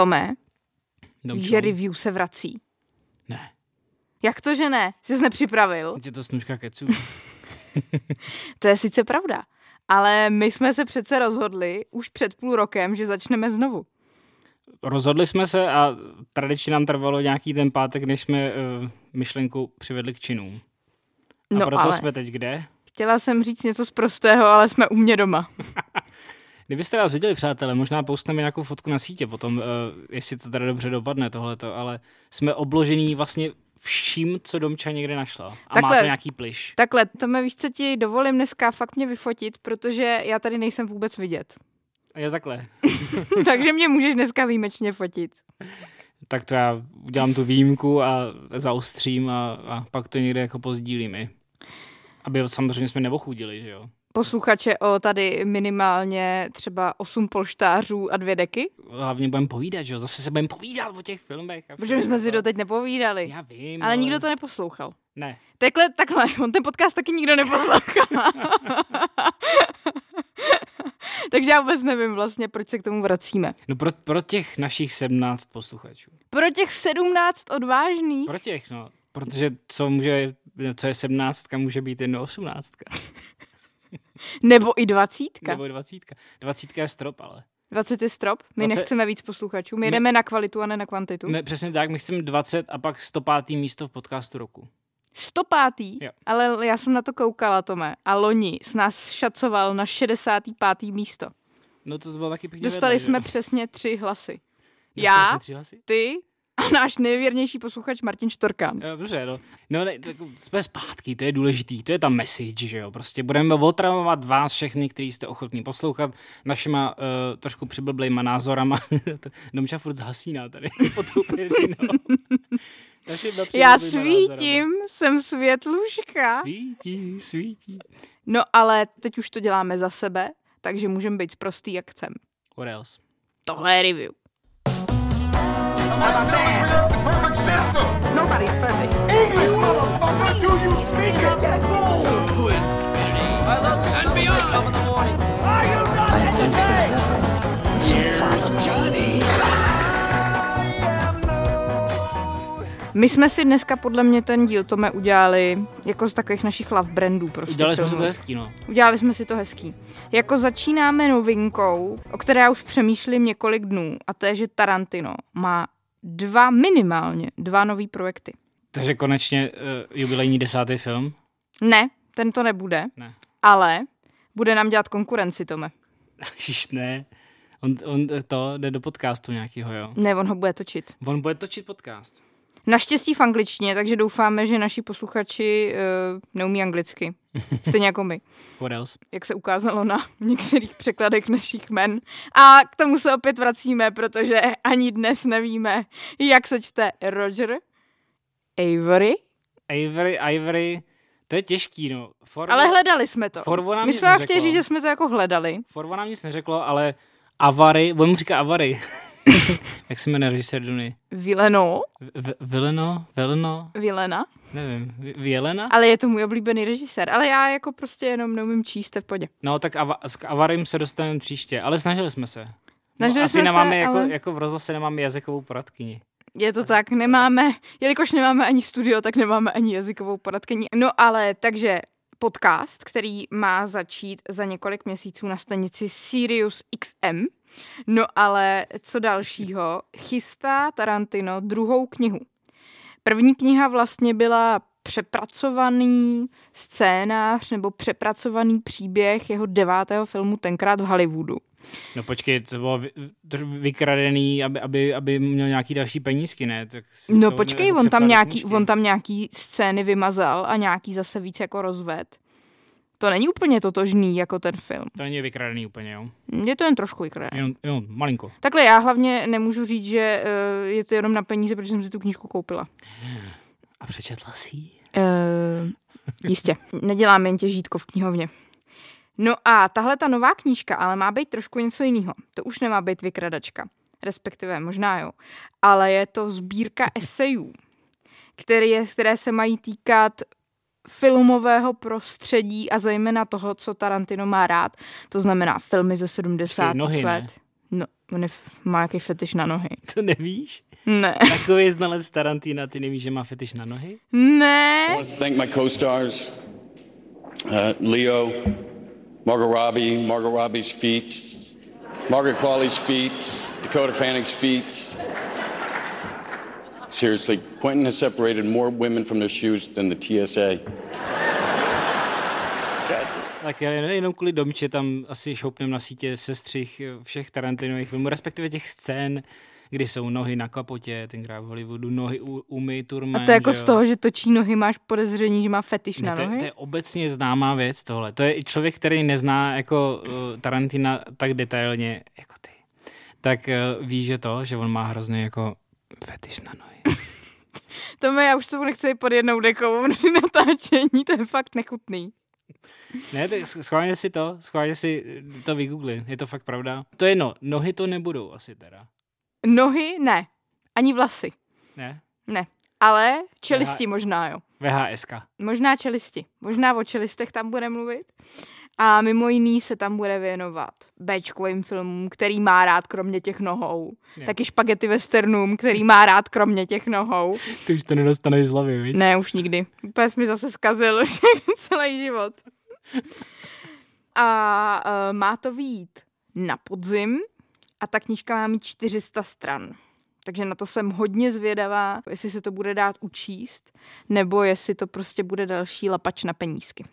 Tome, Dom víš, čo? že review se vrací. Ne, Jak to, že ne? Jsi jsi nepřipravil? je to snužka keců. To je sice pravda. Ale my jsme se přece rozhodli už před půl rokem, že začneme znovu. Rozhodli jsme se a tradičně nám trvalo nějaký ten pátek, než jsme uh, myšlenku přivedli k činům. A No proto ale jsme teď kde? chtěla jsem říct něco z prostého, ale jsme u mě doma. Kdybyste nás viděli, přátelé, možná postneme nějakou fotku na sítě potom, uh, jestli to tady dobře dopadne tohleto, ale jsme obložený vlastně vším, co Domča někde našla. A má Takhle. to nějaký pliš. Takhle, Tome, víš, co ti dovolím dneska fakt mě vyfotit, protože já tady nejsem vůbec vidět. Je takhle. Takže mě můžeš dneska výjimečně fotit. Tak to já udělám tu výjimku a zaostřím a, a pak to někde jako pozdílím i. Aby samozřejmě jsme neochudili, že jo. Posluchače o tady minimálně třeba osm polštářů a dvě deky, Hlavně budeme povídat, že jo. Zase se budeme povídat o těch filmech. A protože my jsme si doteď nepovídali. Já vím. Ale nikdo to neposlouchal. Ne. Takhle, takhle, on ten podcast taky nikdo neposlouchá. Takže já vůbec nevím vlastně, proč se k tomu vracíme. No pro, pro těch našich 17 posluchačů. Pro těch sedmnáct odvážných, Pro těch, no. Protože co může, co je 17, může být jen 18. nebo i dvacítka. Nebo 20. 20 je strop, ale. 20 je strop, my 20 nechceme víc posluchačů, my My- jedeme na kvalitu a ne na kvantitu. Ne, přesně tak, my chceme 20 a pak 105. místo v podcastu roku. 105. Jo. Ale já jsem na to koukala, Tome. A loni s nás šacoval na 65. místo. No to, bylo taky pěkně Dostali vedle, jsme že? přesně tři hlasy. Dostali Já, tři hlasy? ty a náš nejvěrnější posluchač Martin Štorkán. Dobře, no. No, ne, tak jsme zpátky, to je důležitý, to je ta message, že jo. Prostě budeme otravovat vás všechny, kteří jste ochotní poslouchat našima uh, trošku přiblblejma názorama. Domča furt zhasíná tady pod tou peřinou. Já svítím, jsem světluška. názorama. Svítí, svítí. No ale teď už to děláme za sebe, takže můžeme být prostý jak chcem. What else? Tohle je review. Build the perfect system. Nobody's perfect. English, motherfucker. Do you speak it? Yes. and beyond. In the morning. Are you not I Johnny. My jsme si dneska podle mě ten díl Tome udělali jako z takových našich love brandů prostě Udělali jsme si to hezký, no. Udělali jsme si to hezký. Jako začínáme novinkou, o které já už přemýšlím několik dnů, a to je, že Tarantino má dva, minimálně dva nový projekty. Takže konečně uh, jubilejní desátý film. Ne, ten to nebude, Ne. ale bude nám dělat konkurenci, Tome. Již ne. On, on to jde do podcastu nějakého, jo. Ne, on ho bude točit. On bude točit podcast. Naštěstí v angličtině, takže doufáme, že naši posluchači uh, neumí anglicky. Stejně jako my, What else? jak se ukázalo na některých překladech našich men. A k tomu se opět vracíme, protože ani dnes nevíme, jak se čte Roger, Avery, Ivory, Ivory, to je těžký, no. For, ale hledali jsme to. Forvo nám My jsme vám chtěli říct, že jsme to jako hledali. Forvo nám nic neřeklo, ale Avary, on mu říká Avary. Jak se jmenuje režisér Duny? Vileno, V- Vileno? Vileno? Vilena, Nevím. V- Vělena? ale je to můj oblíbený režisér. Ale já jako prostě jenom neumím číst, v pohodě. No tak ava, k Avarym se dostaneme příště, ale snažili jsme se. Snažili no, asi jsme se, nemáme, jako, ale- jako v rozhlase nemáme jazykovou poradkyni. Je to tak, nemáme, jelikož nemáme ani studio, tak nemáme ani jazykovou poradkyni. No ale, takže podcast, který má začít za několik měsíců na stanici Sirius XM. No ale co dalšího, chystá Tarantino druhou knihu. První kniha vlastně byla přepracovaný scénář nebo přepracovaný příběh jeho devátého filmu tenkrát v Hollywoodu. No počkej, to bylo vy, vykradený, aby, aby, aby měl nějaký další penízky, ne? Tak No počkej, on tam, nějaký, on tam nějaký scény vymazal a nějaký zase víc jako rozved. To není úplně totožný jako ten film. To není vykradený úplně, jo? Je to jen trošku vykradený. Jenom, jenom malinko. Takhle já hlavně nemůžu říct, že uh, je to jenom na peníze, protože jsem si tu knížku koupila. A přečetla si ji? Uh, jistě. Neděláme jen těžítko v knihovně. No a tahle ta nová knížka ale má být trošku něco jiného. To už nemá být vykradačka. Respektive možná jo. Ale je to sbírka esejů, které, které se mají týkat filmového prostředí a zejména toho, co Tarantino má rád. To znamená filmy ze 70. nohy, ne? let. No, On má nějaký fetiš na nohy. To nevíš? Ne. Takový znalec Tarantina, ty nevíš, že má fetiš na nohy? Ne. I want to thank my co-stars, uh, Leo, Margot Robbie, Margot Robbie's feet, Margaret Qualley's feet, Dakota Fanning's feet. Seriously, Quentin has separated more women from their shoes than the TSA. Tak já jenom kvůli domče tam asi šoupnem na sítě sestřih všech Tarantinových filmů, respektive těch scén, kdy jsou nohy na kapotě, tenkrát v Hollywoodu, nohy u, umy, turmen. A to jako z toho, že točí nohy, máš podezření, že má fetiš na to, je, nohy? to je obecně známá věc tohle. To je i člověk, který nezná jako uh, Tarantina tak detailně jako ty. Tak uh, ví, že to, že on má hrozně jako fetiš na nohy. To mi, já už to nechci pod jednou dekou při natáčení, to je fakt nechutný. Ne, tak sch- schválně si to, schválně si to vygoogli, je to fakt pravda. To je no, nohy to nebudou asi teda. Nohy ne, ani vlasy, Ne? ne. Ale čelisti možná, jo. VHSK. Možná čelisti. Možná o čelistech tam bude mluvit. A mimo jiný se tam bude věnovat Bčkovým filmům, který má rád kromě těch nohou. Jo. Taky špagety westernům, který má rád kromě těch nohou. Ty už to nedostaneš z hlavy, viď? Ne, už nikdy. Úplně mi zase zkazil celý život. A uh, má to výjít na podzim a ta knížka má mít 400 stran. Takže na to jsem hodně zvědavá, jestli se to bude dát učíst, nebo jestli to prostě bude další lapač na penízky.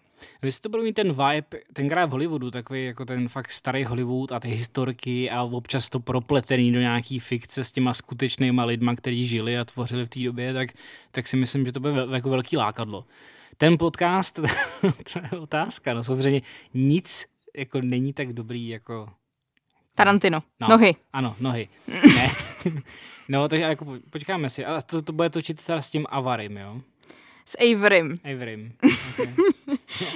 Vy to budou mít ten vibe, tenkrát v Hollywoodu, takový jako ten fakt starý Hollywood a ty historky a občas to propletený do nějaký fikce s těma skutečnýma lidma, kteří žili a tvořili v té době, tak, tak si myslím, že to bude vel, jako velký lákadlo. Ten podcast, to je otázka, no samozřejmě nic jako není tak dobrý jako Tarantino. No. Nohy. Ano, nohy. Ne. no, takže jako po- počkáme si. A to, to bude točit teda s tím Avarym, jo? S Averym. Avarym. Okay.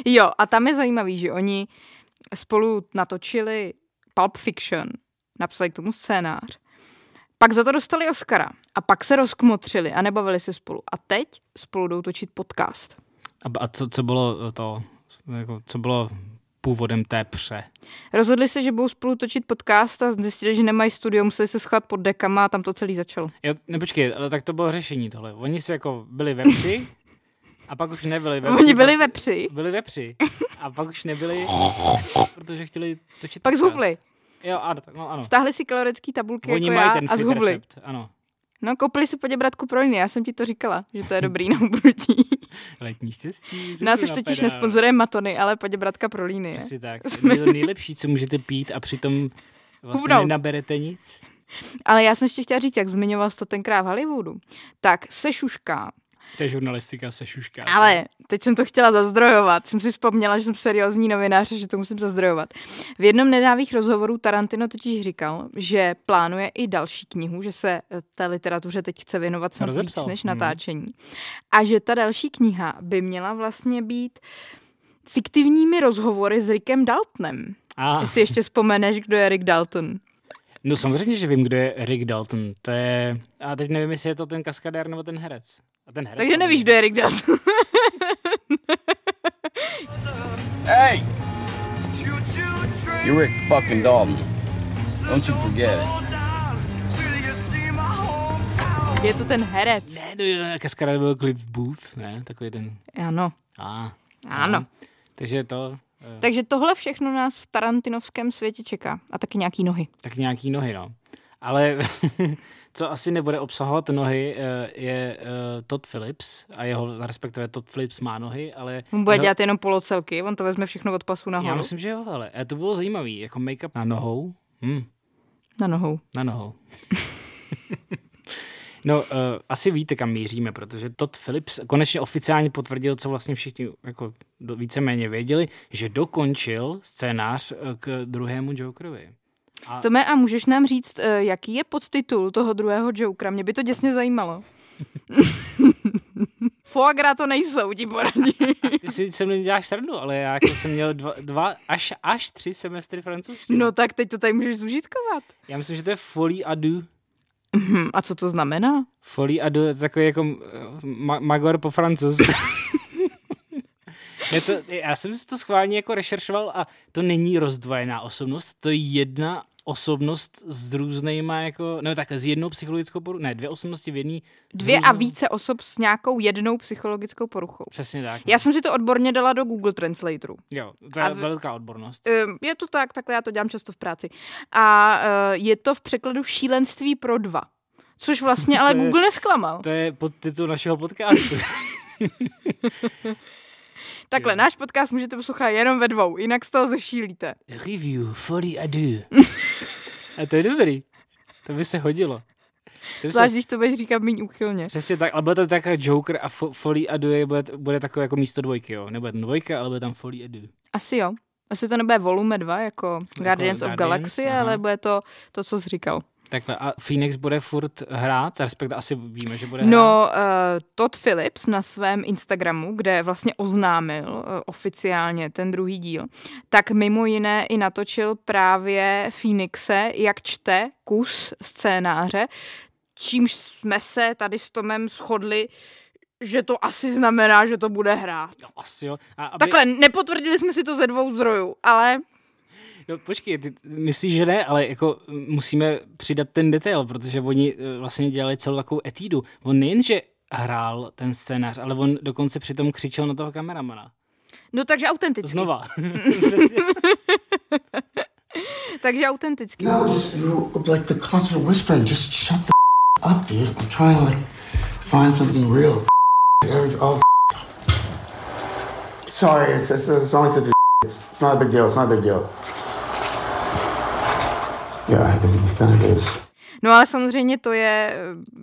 Jo, a tam je zajímavý, že oni spolu natočili Pulp Fiction, napsali k tomu scénář, pak za to dostali Oscara a pak se rozkmotřili a nebavili se spolu. A teď spolu jdou točit podcast. A, a co, co bylo to, jako, co bylo původem té pře? Rozhodli se, že budou spolu točit podcast a zjistili, že nemají studio, museli se schovat pod dekama a tam to celý začalo. Jo, ne, počkej, ale tak to bylo řešení tohle. Oni si jako byli ve při a pak už nebyli ve Oni byli ve při, Byli ve při a pak už nebyli, protože chtěli točit pak podcast. zhubli. Jo, ano, tak, no, ano. Stáhli si kalorické tabulky Oni jako mají já ten a zhubli. recept, ano. No, koupili si poděbratku pro jiný, já jsem ti to říkala, že to je dobrý na. Letní štěstí. Nás už totiž nesponzoruje matony, ale poděbratka pro líny. je. Přesně tak. To nejlepší, co můžete pít a přitom vlastně Hubnout. nenaberete nic. Ale já jsem ještě chtěla říct, jak zmiňoval to tenkrát v Hollywoodu, tak se šušká. To je žurnalistika se šušká. Ale teď jsem to chtěla zazdrojovat. Jsem si vzpomněla, že jsem seriózní novinář, že to musím zazdrojovat. V jednom nedávých rozhovorů Tarantino totiž říkal, že plánuje i další knihu, že se eh, té literatuře teď chce věnovat snad víc než Hmm. natáčení. A že ta další kniha by měla vlastně být fiktivními rozhovory s Rickem Daltonem. A, Jestli ještě vzpomeneš, kdo je Rick Dalton. No samozřejmě, že vím, kdo je Rick Dalton. To je... A teď nevím, jestli je to ten kaskadér nebo ten herec. A ten herec Takže nevíš, kdo je Rick Dalton. Hey! You're Rick fucking Dalton. Don't you forget it. Je to ten herec. Ne, to je kaskadér byl Cliff Booth, ne? Takový ten... Ano. A, Ano. Takže to... eh, Takže tohle všechno nás v tarantinovském světě čeká. A taky nějaký nohy. tak nějaký nohy, no. Ale co asi nebude obsahovat nohy, eh, je eh, Todd Phillips a jeho, respektive Todd Phillips má nohy, ale... On bude dělat jenom polocelky, on to vezme všechno od pasu Já nahoru. myslím, že jo, ale to bylo zajímavý, jako make-up na nohou. Hm, Na nohou. na nohou. no, uh, asi víte, kam míříme, protože Todd Phillips konečně oficiálně potvrdil, co vlastně všichni jako víceméně věděli, že dokončil scénář eh, k druhému Jokerovi. A Tome, a můžeš nám říct, eh, jaký je podtitul toho druhého Jokera? Mě by to děsně zajímalo. Foagra to nejsou, ti poradí. ty si se mnou děláš srandu, ale já jako jsem měl dva, dva až, až tři semestry francouzštiny. No tak teď to tady můžeš zužitkovat. Já myslím, že to je folie à deux. Hm, a co to znamená? Folie deux, je takový jako eh, ma- magor po francouzsku. To, já jsem si to schválně jako rešeršoval a to není rozdvojená osobnost, to je jedna osobnost s různýma, jako, ne takhle, s jednou psychologickou poruchou, ne, dvě osobnosti v jedné. Dvě a více osob s nějakou jednou psychologickou poruchou. Přesně tak. Já jsem si to odborně dala do Google Translatoru. Jo, to je A velká odbornost. Je to tak, takhle já to dělám často v práci. A eh, je to v překladu šílenství pro dva. Což vlastně ale je- Google nesklamal. To je podtitul našeho podcastu. Takhle, náš podcast můžete poslouchat jenom ve dvou, jinak z toho zešílíte. Review, folie à deux. a to je dobrý. To by se hodilo. To by se- Zvlášť, když to budeš říkat méně úchylně. Přesně tak, ale bude to taková Joker a fo, Folie a Deux bude, bude takové jako místo dvojky, jo. Nebude tam dvojka, ale bude tam Folie a Deux. Asi jo. Asi to nebude volume 2, jako Guardians of Guardians, Galaxy, aha. ale bude to to, co jsi říkal. Takhle, a Phoenix bude furt hrát, respektive asi víme, že bude hrát. No, uh, Todd Phillips na svém Instagramu, kde vlastně oznámil uh, oficiálně ten druhý díl, tak mimo jiné i natočil právě Phoenixe, jak čte kus scénáře, čímž jsme se tady s Tomem shodli, že to asi znamená, že to bude hrát. No, asi jo. A aby, Takhle, nepotvrdili jsme si to ze dvou zdrojů, ale No, počkej, ty myslíš, že ne, ale jako musíme přidat ten detail, protože oni eh, vlastně dělali celou takovou etídu. On nejenže hrál ten scénář, ale on dokonce přitom křičel na toho kameramana. no takže autenticky. Znova. Takže autenticky. No, just like the constant whispering. Just shut the up, dude. I'm trying to like find something real. Oh, sorry, it's, it's, it's only such a. It's, it's not a big deal. It's not a big deal. No ale samozřejmě to je eh,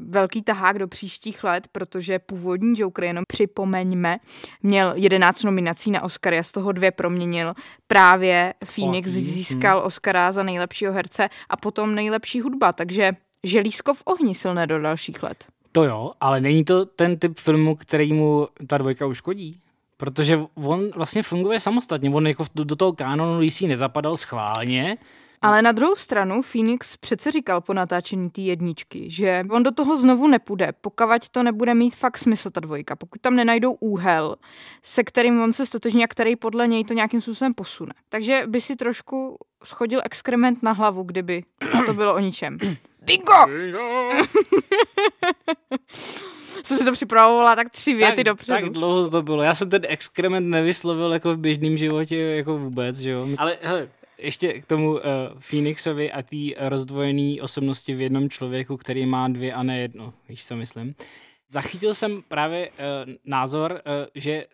velký tahák do příštích let, protože původní Joker, jenom připomeňme, měl 11 nominací na Oscary a z toho dvě proměnil. Právě Phoenix Joaquin, získal Oscara za nejlepšího herce a potom nejlepší hudba, takže želízko v ohni silné do dalších let. To jo, ale není to ten typ filmu, který mu ta dvojka uškodí. Protože on vlastně funguje samostatně. On jako do do toho kanonu DC nezapadal schválně. Ale na druhou stranu Phoenix přece říkal po natáčení té jedničky, že on do toho znovu nepůjde, pokud to nebude mít fakt smysl ta dvojka, pokud tam nenajdou úhel, se kterým on se stotožní a který podle něj to nějakým způsobem posune. Takže by si trošku schodil exkrement na hlavu, kdyby to bylo o ničem. Bingo! Jsem si to připravovala tak tři věty tak, dopředu. tak dlouho to bylo. Já jsem ten exkrement nevyslovil jako v běžném životě jako vůbec, že jo. Ale hele, ještě k tomu uh, Phoenixovi a té rozdvojené osobnosti v jednom člověku, který má dvě a ne jedno, víš, co myslím. Zachytil jsem právě uh, názor, uh, že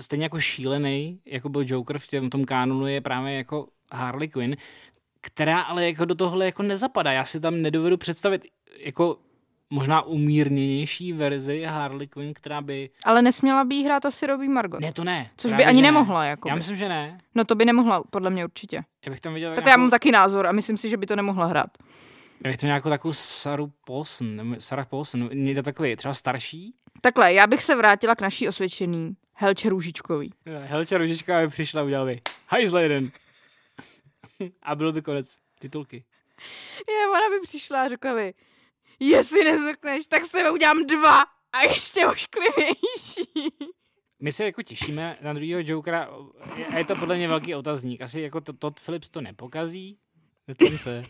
stejně jako šílený, jako byl Joker v tom, tom kánonu, je právě jako Harley Quinn, která ale jako do tohle jako nezapadá. Já si tam nedovedu představit jako možná umírněnější verzi Harley Quinn, která by... Ale nesměla by jí hrát asi Robbie Margot. Ne, to ne. Což by ani ne. nemohla, jakoby. Já myslím, že ne. No to by nemohla, podle mě určitě. Já bych tam viděl Tak nějakou, já mám taky názor a myslím si, že by to nemohla hrát. já bych tam nějakou takovou Saru Paulson, nebo Sarah Paulson, někdo takový, třeba starší. Takhle, já bych se vrátila k naší osvědčený Helče Růžičkový. Helča Ružička by přišla a udělala by hajzle jeden. a byl by konec titulky. Je, ona by přišla a řekla by, jestli nezrkneš, tak s tebe udělám dva a ještě ošklivější. My se jako těšíme na druhého Jokera a je to podle mě velký otazník. Asi jako to, Todd Phillips to nepokazí. Tam se.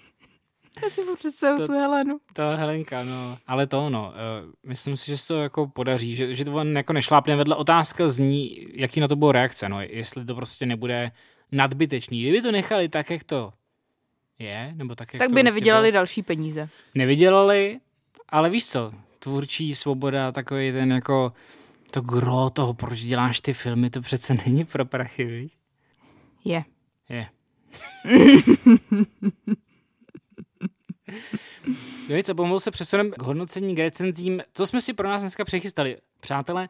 Já si představu tu Helenu. Ta Helenka, no. Ale to, no. Uh, myslím si, že se to jako podaří, že, že to on jako nešlápne vedle. Otázka zní, jaký na to bylo reakce, no. Jestli to prostě nebude nadbytečný. Kdyby to nechali tak, jak to je, nebo tak, jak Tak by prostě nevydělali bylo. další peníze. Nevydělali, ale víš co, tvůrčí svoboda, takový ten jako to gro toho, proč děláš ty filmy, to přece není pro prachy, víš? Je. Je. No nic, a pomalu se přesuneme k hodnocení, k recenzím. Co jsme si pro nás dneska přechystali? Přátelé,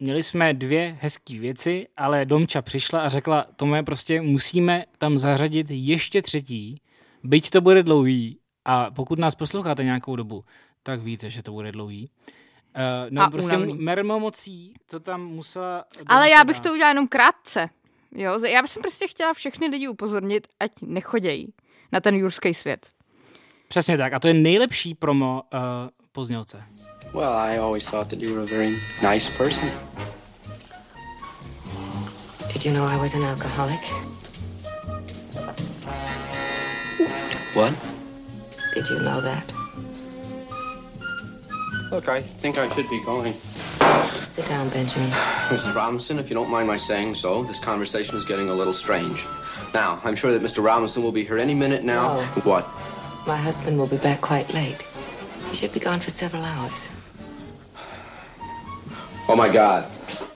měli jsme dvě hezké věci, ale Domča přišla a řekla, Tome, prostě musíme tam zařadit ještě třetí, byť to bude dlouhý. A pokud nás posloucháte nějakou dobu, tak víte, že to bude dlouhý. Uh, no A prostě mermomocí to tam musela... Ale já bych to udělala jenom krátce. Jo, já bych prostě chtěla všechny lidi upozornit, ať nechodějí na ten jurský svět. Přesně tak. A to je nejlepší promo uh, poznělce. Well, I always thought that you were a very nice person. Did you know I was an alcoholic? What? Did you know that? Look, I think I should be going. Sit down, Benjamin. Mrs. Robinson, if you don't mind my saying so, this conversation is getting a little strange. Now, I'm sure that Mr. Robinson will be here any minute now. No. What? My husband will be back quite late. He should be gone for several hours. Oh my God.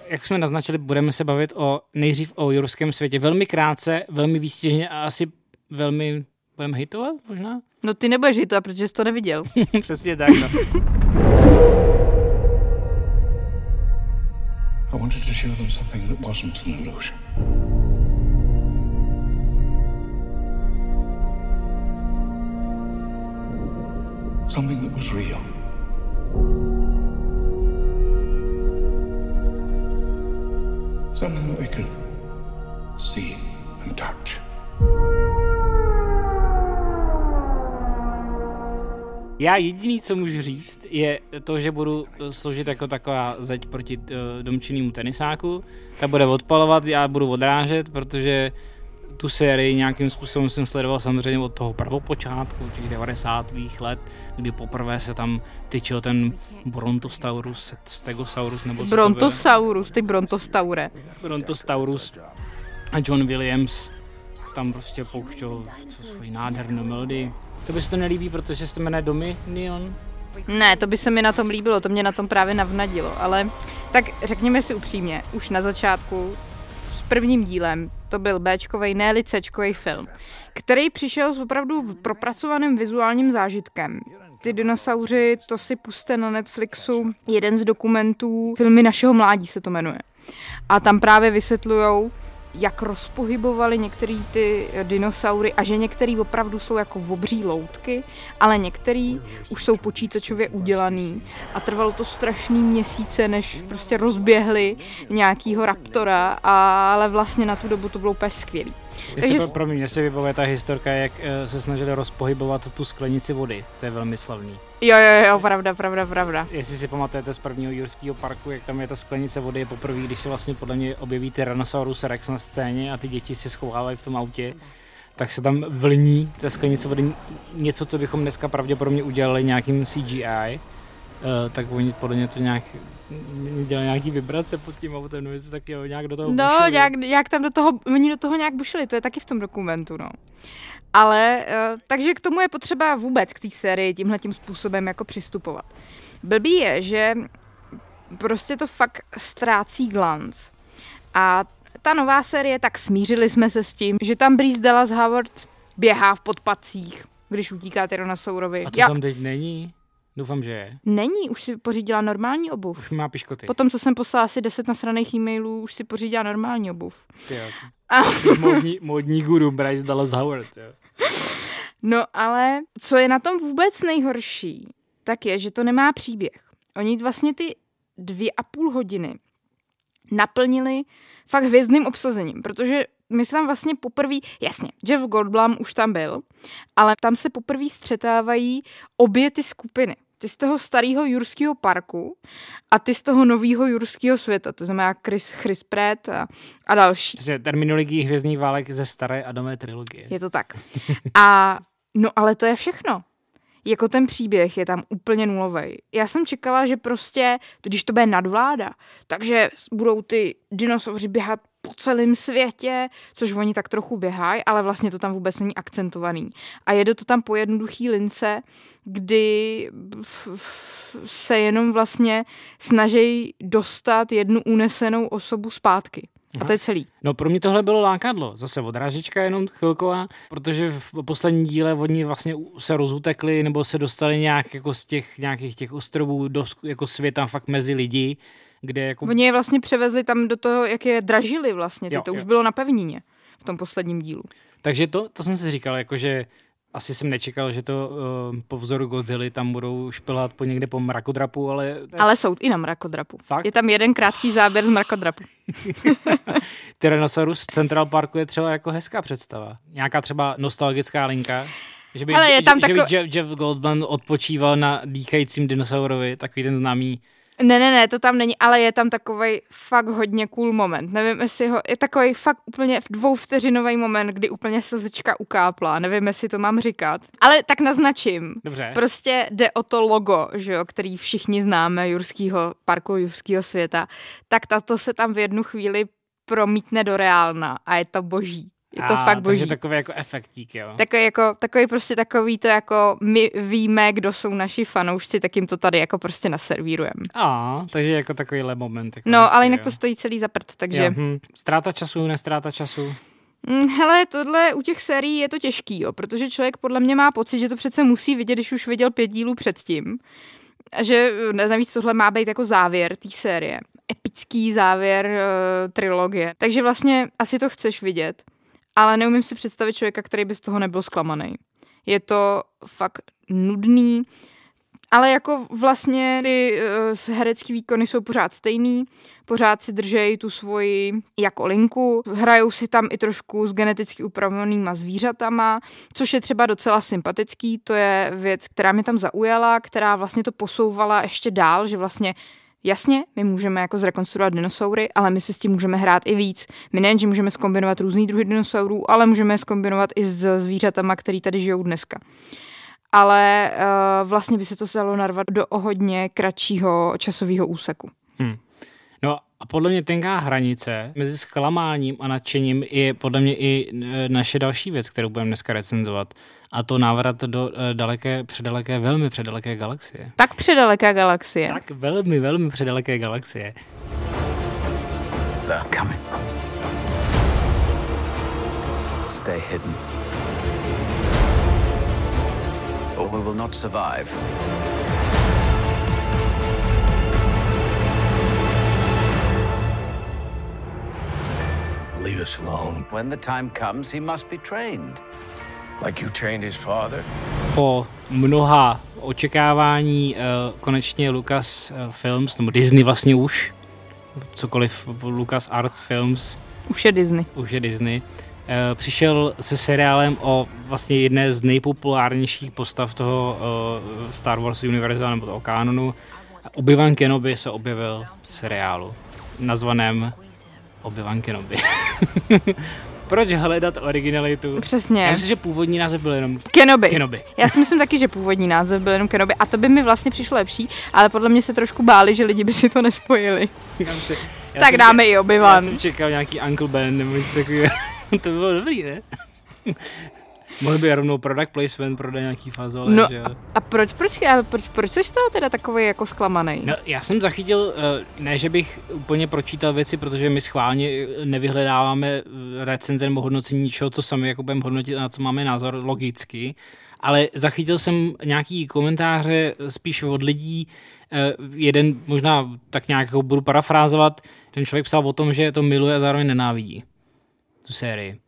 Jak jsme naznačili, budeme se bavit o nejdřív o jurském světě. Velmi krátce, velmi výstěžně a asi velmi... Budeme hejtovat možná? No ty nebudeš to, protože jsi to neviděl. Přesně tak, no. I wanted to show them something that wasn't an illusion. Something that was real. Something that they could see and touch. Já jediný, co můžu říct, je to, že budu složit jako taková zeď proti uh, domčinnému tenisáku. Ta bude odpalovat, já budu odrážet, protože tu sérii nějakým způsobem jsem sledoval samozřejmě od toho prvopočátku, těch 90. let, kdy poprvé se tam tyčil ten Brontosaurus, Stegosaurus, nebo co? Brontosaurus, ty Brontostaure. Brontosaurus a John Williams tam prostě pouštěl svoji nádhernou melodii. To by se to nelíbí, protože se jmenuje Dominion. Ne, to by se mi na tom líbilo, to mě na tom právě navnadilo, ale tak řekněme si upřímně, už na začátku s prvním dílem to byl Bčkovej, ne Cčkovej film, který přišel s opravdu propracovaným vizuálním zážitkem. Ty dinosauři, to si puste na Netflixu, jeden z dokumentů, filmy našeho mládí se to jmenuje. A tam právě vysvětlujou, jak rozpohybovali některé ty dinosaury a že některý opravdu jsou jako obří loutky, ale některý už jsou počítačově udělaný a trvalo to strašný měsíce, než prostě rozběhli nějakýho raptora, ale vlastně na tu dobu to bylo úplně skvělý. Takže... Pro, pro mě se vybavuje ta historka, jak uh, se snažili rozpohybovat tu sklenici vody. To je velmi slavný. Jo, jo, jo, pravda, pravda, pravda. Jestli si pamatujete z prvního Jurského parku, jak tam je ta sklenice vody je poprvé, když se vlastně podle mě objeví Tyrannosaurus Rex na scéně a ty děti si schovávají v tom autě, tak se tam vlní ta sklenice vody něco, co bychom dneska pravděpodobně udělali nějakým CGI. Uh, tak oni podle mě to nějak dělali nějaký vibrace pod tím autem, nebo něco takového, nějak do toho No, bušili. nějak, nějak tam do toho, oni do toho nějak bušili, to je taky v tom dokumentu, no. Ale, uh, takže k tomu je potřeba vůbec k té sérii tímhle tím způsobem jako přistupovat. Blbý je, že prostě to fakt ztrácí glanc. A ta nová série, tak smířili jsme se s tím, že tam Breeze Dallas Howard běhá v podpacích, když utíká Tyrannosaurovi. A to Já... tam teď není? Doufám, že je. Není, už si pořídila normální obuv. Už má piškoty. Potom, co jsem poslala asi 10 nasraných e-mailů, už si pořídila normální obuv. Ty jo, modní, modní guru Bryce Dallas Howard. Jo. No ale co je na tom vůbec nejhorší, tak je, že to nemá příběh. Oni vlastně ty dvě a půl hodiny naplnili fakt hvězdným obsazením, protože my se tam vlastně poprvé, jasně, Jeff Goldblum už tam byl, ale tam se poprvé střetávají obě ty skupiny. Ty z toho starého jurského parku a ty z toho nového jurského světa, to znamená Chris, Chris Pratt a, a další. Takže terminologii hvězdní válek ze staré Adamové trilogie. Je to tak. A no ale to je všechno jako ten příběh je tam úplně nulový. Já jsem čekala, že prostě, když to bude nadvláda, takže budou ty dinosauři běhat po celém světě, což oni tak trochu běhají, ale vlastně to tam vůbec není akcentovaný. A jede to tam po jednoduchý lince, kdy se jenom vlastně snaží dostat jednu unesenou osobu zpátky. A to je celý. No pro mě tohle bylo lákadlo. Zase odrážička jenom chvilková, protože v posledním díle oni vlastně se rozutekli nebo se dostali nějak jako z těch nějakých těch ostrovů do jako světa fakt mezi lidi, kde jako... Oni je vlastně převezli tam do toho, jak je dražili vlastně. Ty. Jo, to jo. už bylo na pevnině v tom posledním dílu. Takže to, to jsem si říkal, jakože asi jsem nečekal, že to uh, po vzoru Godzilla tam budou špelat po někde po mrakodrapu, ale... Ale jsou i na mrakodrapu. Fakt? Je tam jeden krátký záběr z mrakodrapu. Tyrannosaurus v Central Parku je třeba jako hezká představa. Nějaká třeba nostalgická linka. Že by, Ale je tam že, tako... že by Jeff, Jeff Goldblum odpočíval na dýchajícím dinosaurovi, takový ten známý Ne, ne, ne, to tam není, ale je tam takový fakt hodně cool moment. Nevím, jestli ho, je takový fakt úplně dvouvteřinový moment, kdy úplně slzička ukápla. Nevím, jestli to mám říkat. Ale tak naznačím. Dobře. Prostě jde o to logo, že jo, který všichni známe, Jurského parku Jurského světa. Tak tato se tam v jednu chvíli promítne do reálna a je to boží. Je to A, fakt boží. Takže takový jako efektík, jo. Takový, jako, takový prostě takový to jako my víme, kdo jsou naši fanoušci, tak jim to tady jako prostě naservírujeme. A, takže jako takovýhle moment. Jako No, hezký, ale jinak jo. to stojí celý za prd, takže... Jo, hm. Ztráta času, nestráta času. Mm, Hele, tohle u těch sérií je to těžký, jo, protože člověk podle mě má pocit, že to přece musí vidět, když už viděl pět dílů předtím. A že eh, navíc tohle má být jako závěr té série. Epický závěr uh, trilogie. Takže vlastně asi to chceš vidět, ale neumím si představit člověka, který by z toho nebyl zklamaný. Je to fakt nudný, ale jako vlastně ty uh, herecký výkony jsou pořád stejný, pořád si držejí tu svoji jako linku, hrajou si tam i trošku s geneticky upravenýma zvířatama, což je třeba docela sympatický, to je věc, která mě tam zaujala, která vlastně to posouvala ještě dál, že vlastně Jasně, my můžeme jako zrekonstruovat dinosaury, ale my si s tím můžeme hrát i víc. My nejen, že můžeme skombinovat různý druhy dinosaurů, ale můžeme je skombinovat i s zvířatama, který tady žijou dneska ale uh, vlastně by se to dalo narvat do o hodně kratšího časového úseku. Hm. No a podle mě tenká hranice mezi zklamáním a nadšením je podle mě i e, naše další věc, kterou budeme dneska recenzovat. A to návrat do e, daleké, předaleké, velmi předaleké galaxie. Tak předaleká galaxie. Tak velmi, velmi předaleké galaxie. They're coming. Stay hidden. Or we will not survive. Leave us alone. When the time comes, he must be trained. Like you trained his father? Po mnoha očekávání uh, konečně Lucas uh, Films, nebo Disney vlastně už, cokoliv Lucas Arts Films, Už je Disney. už je Disney, eh, přišel se seriálem o vlastně jedné z nejpopulárnějších postav toho eh, Star Wars univerza nebo toho kanonu. Obi-Wan Kenobi se objevil v seriálu nazvaném Obi-Wan Kenobi. Proč hledat originalitu? Přesně. Já myslím, že původní název byl jenom Kenobi. Kenobi. Já si myslím taky, že původní název byl jenom Kenobi a to by mi vlastně přišlo lepší, ale podle mě se trošku báli, že lidi by si to nespojili. Já si- já tak dáme i Já Obi-Wan. jsem čekal nějaký Uncle Ben nebo něco takového. to by bylo dobrý, ne? Mohl by rovnou product placement, prodej nějaký fazole, No že a proč, proč, ale proč, proč jsi z toho teda takový jako zklamaný? No, já jsem zachytil, eh, ne, že bych úplně pročítal věci, protože my schválně eh, nevyhledáváme eh, recenze nebo hodnocení ničeho, co sami jako budeme hodnotit a na co máme názor logicky, ale zachytil jsem nějaký komentáře spíš od lidí, jeden možná tak nějak jako budu parafrázovat, ten člověk psal o tom, že to miluje a zároveň nenávidí tu sérii.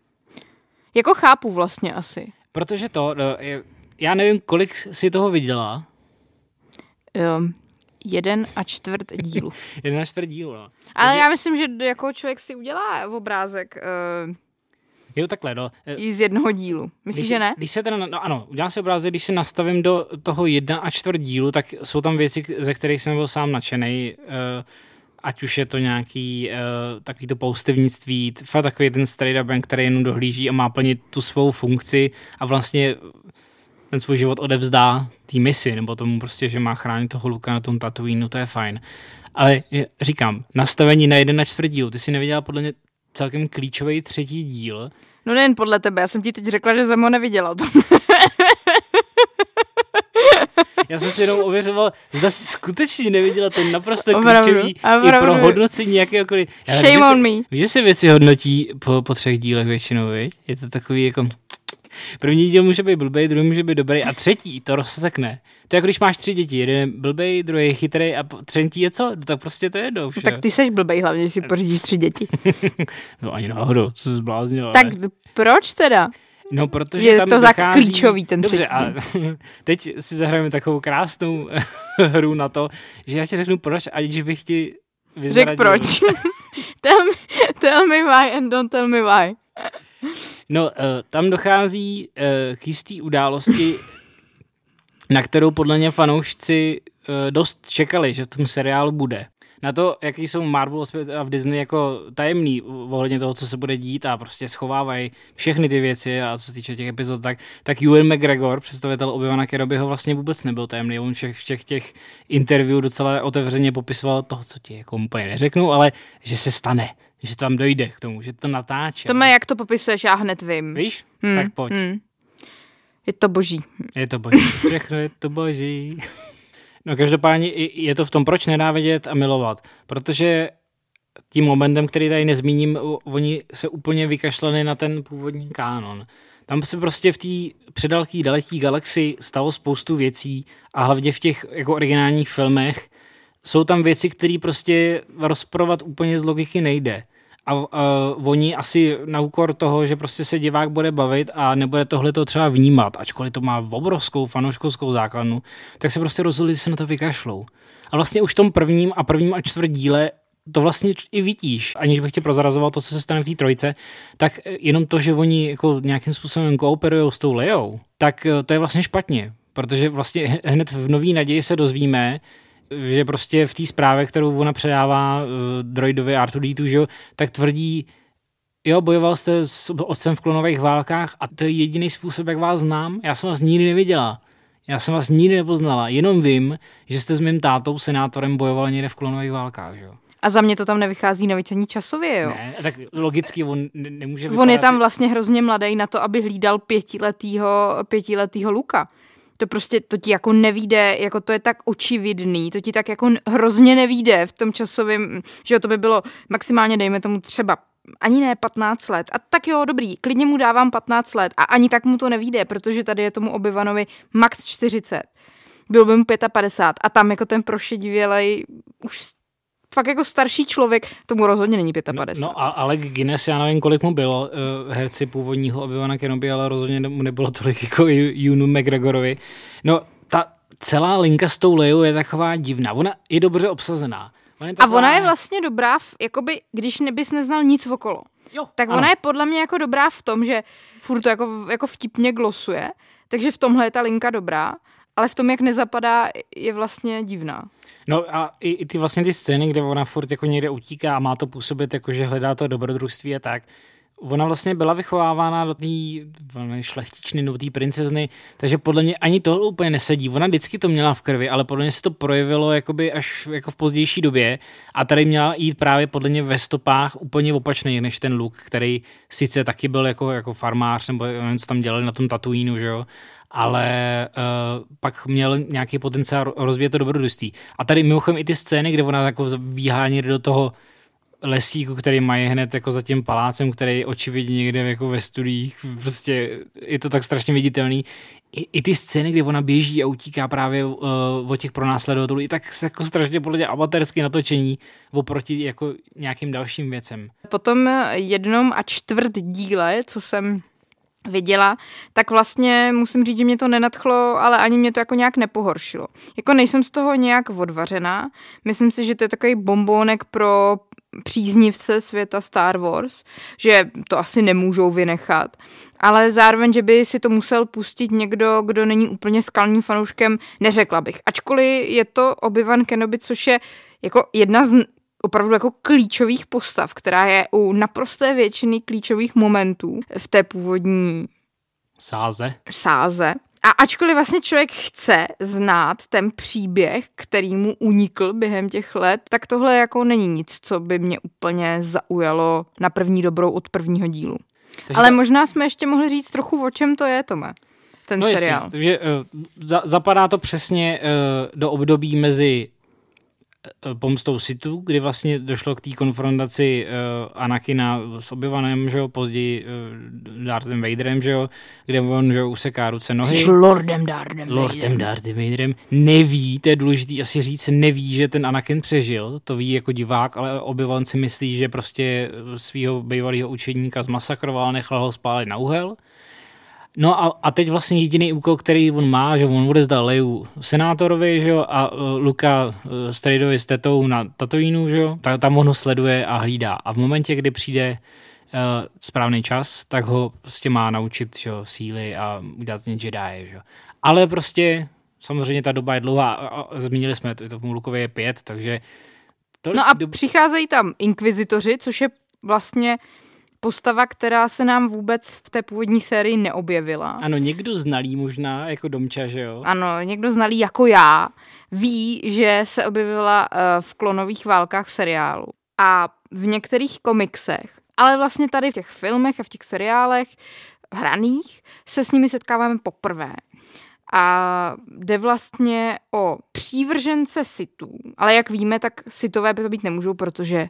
Jako chápu vlastně asi. Protože to, je- já nevím, kolik si toho viděla, Um, jeden a čtvrt dílu. jeden na čtvrt díl, no. Ale já myslím, že jako člověk si udělá obrázek uh, Jo, takhle, no. Eh, i z jednoho dílu. Myslíš, Když, že ne? Když se teda, no ano, udělám si obrázek, když se nastavím do toho jedna a čtvrt dílu, tak jsou tam věci, ze kterých jsem byl sám nadšený, uh, ať už je to nějaký uh, takový to poustivnictví, t- fakt takový ten straight up bank, který jenom dohlíží a má plnit tu svou funkci a vlastně ten svůj život odevzdá té misi, nebo tomu prostě, že má chránit toho Luka na tom Tatooine, to je fajn. Ale říkám, nastavení na jeden na čtvrt dílu, ty si neviděla podle mě celkem klíčový třetí díl, No nejen podle tebe, já jsem ti teď řekla, že jsem ho neviděla. Já jsem si jenom ověřoval, zda si skutečně neviděla ten naprosto Opravdu, klíčový i opravdu. pro hodnocení jakéhokoliv. Já Shame on se, me. Víš, že se věci hodnotí po, po třech dílech většinou, viď? Je to takový jako... První díl může být blbej, druhý může být dobrý a třetí to rozsekne. To je jako když máš tři děti, jeden je blbej, druhý je chytrý a třetí je co? No, tak prostě to je jedno. už, tak ty seš blbej hlavně, když si pořídíš tři děti. No ani náhodou, co se zbláznil. tak ale- proč teda? No, protože Je tam to tak dochází... klíčový, ten Dobře, třetí. a teď si zahrajeme takovou krásnou hru na to, že já ti řeknu proč, aniž bych ti Řek vyzradil. proč. tell, me, tell me why and don't tell me why. No, uh, tam dochází uh, k jistý události, na kterou podle mě fanoušci uh, dost čekali, že v tom seriálu bude. Na to, jaký jsou Marvel a v Disney jako tajemný ohledně toho, co se bude dít a prostě schovávají všechny ty věci a co se týče těch epizod, tak, tak Ewan McGregor, představitel Obi-Wana Kenobiho, vlastně vůbec nebyl tajemný. On všech, všech těch interview docela otevřeně popisoval toho, co ti jako úplně neřeknu, ale že se stane že tam dojde k tomu, že to natáče. To má, jak to popisuješ, já hned vím. Víš? Hmm, tak pojď. Hmm. Je to boží. Je to boží. Všechno je to boží. No každopádně je to v tom, proč nenávidět a milovat. Protože tím momentem, který tady nezmíním, oni se úplně vykašlali na ten původní kánon. Tam se prostě v té předalký daleký galaxii stalo spoustu věcí a hlavně v těch jako originálních filmech jsou tam věci, které prostě rozporovat úplně z logiky nejde a uh, oni asi na úkor toho, že prostě se divák bude bavit a nebude tohle to třeba vnímat, ačkoliv to má obrovskou fanouškovskou základnu, tak se prostě rozhodli, že se na to vykašlou. A vlastně už v tom prvním a prvním a čtvrt díle to vlastně i vidíš, aniž bych tě prozrazoval to, co se stane v té trojce, tak jenom to, že oni jako nějakým způsobem kooperují s tou Leou, tak eh, to je vlastně špatně, protože vlastně hned v Nový naději se dozvíme, že prostě v té zprávě, kterou ona předává uh, droidovi R2D2, že tak tvrdí, jo, bojoval jste s otcem v klonových válkách a to je jediný způsob, jak vás znám. Já jsem vás nikdy neviděla. Já jsem vás nikdy nepoznala, jenom vím, že jste s mým tátou, senátorem, bojoval někde v klonových válkách, jo. A za mě to tam nevychází navíc ani časově, jo? Ne, tak logicky on nemůže On je tam vlastně hrozně mladý na to, aby hlídal pětiletýho, pětiletýho Luka to prostě, to ti jako nevíde, jako to je tak očividný, to ti tak jako hrozně nevíde v tom časovém, že to by bylo maximálně, dejme tomu třeba ani ne 15 let. A tak jo, dobrý, klidně mu dávám 15 let a ani tak mu to nevíde, protože tady je tomu Obyvanovi max 40. Byl by mu 55 a tam jako ten prošedivělej už fakt jako starší člověk, tomu rozhodně není 55. No, no a Alec Guinness, já nevím, kolik mu bylo, uh, herci původního obyvana Kenobi, ale rozhodně mu nebylo tolik jako Junu McGregorovi. No, ta celá linka s tou Leou je taková divná. Ona je dobře obsazená. Ona taková... A ona je vlastně dobrá, v, jakoby, když nebys neznal nic okolo. Jo, tak ano. ona je podle mě jako dobrá v tom, že furt to jako, jako vtipně glosuje, takže v tomhle je ta linka dobrá ale v tom, jak nezapadá, je vlastně divná. No a i, i ty vlastně ty scény, kde ona furt jako někde utíká a má to působit jako, že hledá to dobrodružství a tak, ona vlastně byla vychovávána do té šlechtičny, do té princezny, takže podle mě ani to úplně nesedí. Ona vždycky to měla v krvi, ale podle mě se to projevilo jakoby až jako v pozdější době a tady měla jít právě podle mě ve stopách úplně opačný než ten Luke, který sice taky byl jako, jako farmář nebo nevím, co tam dělali na tom Tatooinu, že jo, ale uh, pak měl nějaký potenciál rozvíjet to dobrodružství. A tady mimochodem i ty scény, kde ona jako bíhá někde do toho lesíku, který mají hned jako za tím palácem, který je očividně někde jako ve studiích, prostě je to tak strašně viditelný. I, i ty scény, kdy ona běží a utíká právě uh, od těch pronásledovatelů, i tak jako strašně podle mě amatérské natočení oproti jako nějakým dalším věcem. Potom jednom a čtvrt díle, co jsem viděla, tak vlastně musím říct, že mě to nenadchlo, ale ani mě to jako nějak nepohoršilo. Jako nejsem z toho nějak odvařená. Myslím si, že to je takový bombónek pro příznivce světa Star Wars, že to asi nemůžou vynechat. Ale zároveň, že by si to musel pustit někdo, kdo není úplně skalným fanouškem, neřekla bych. Ačkoliv je to Obi-Wan Kenobi, což je jako jedna z opravdu jako klíčových postav, která je u naprosté většiny klíčových momentů v té původní sáze. sáze. A ačkoliv vlastně člověk chce znát ten příběh, který mu unikl během těch let, tak tohle jako není nic, co by mě úplně zaujalo na první dobrou od prvního dílu. Takže Ale to... možná jsme ještě mohli říct trochu, o čem to je, Tome ten no seriál. Jasně, takže uh, za, zapadá to přesně uh, do období mezi pomstou Situ, kdy vlastně došlo k té konfrontaci uh, Anakina s Obyvanem, že jo, později uh, Darthem Vaderem, že jo, kde on, že jo, useká ruce nohy. Jsi Lordem Darthem Lordem Darthem Vaderem. Neví, to je důležité asi říct, neví, že ten Anakin přežil, to ví jako divák, ale Obyvan si myslí, že prostě svého bývalého učeníka zmasakroval, nechal ho spálit na úhel No a, a teď vlastně jediný úkol, který on má, že on odezdal Leju senátorovi, že jo, a uh, Luka uh, Strejdovi s tetou na Tatooinu, že jo, tak tam on ho sleduje a hlídá. A v momentě, kdy přijde uh, správný čas, tak ho prostě má naučit, že jo, síly a udělat z něj Jedi, že jo. Ale prostě samozřejmě ta doba je dlouhá. A- a Zmínili jsme, to, to v Mulukově je pět, takže... To, No a přicházejí tam inkvizitoři, což je vlastně postava, která se nám vůbec v té původní sérii neobjevila. Ano, někdo znalý možná, jako Domča, že jo? Ano, někdo znalý jako já ví, že se objevila eh, v klonových válkách seriálu a v některých komiksech, ale vlastně tady v těch filmech a v těch seriálech hraných se s nimi setkáváme poprvé. A jde vlastně o přívržence sitů, ale jak víme, tak sitové by to být nemůžou, protože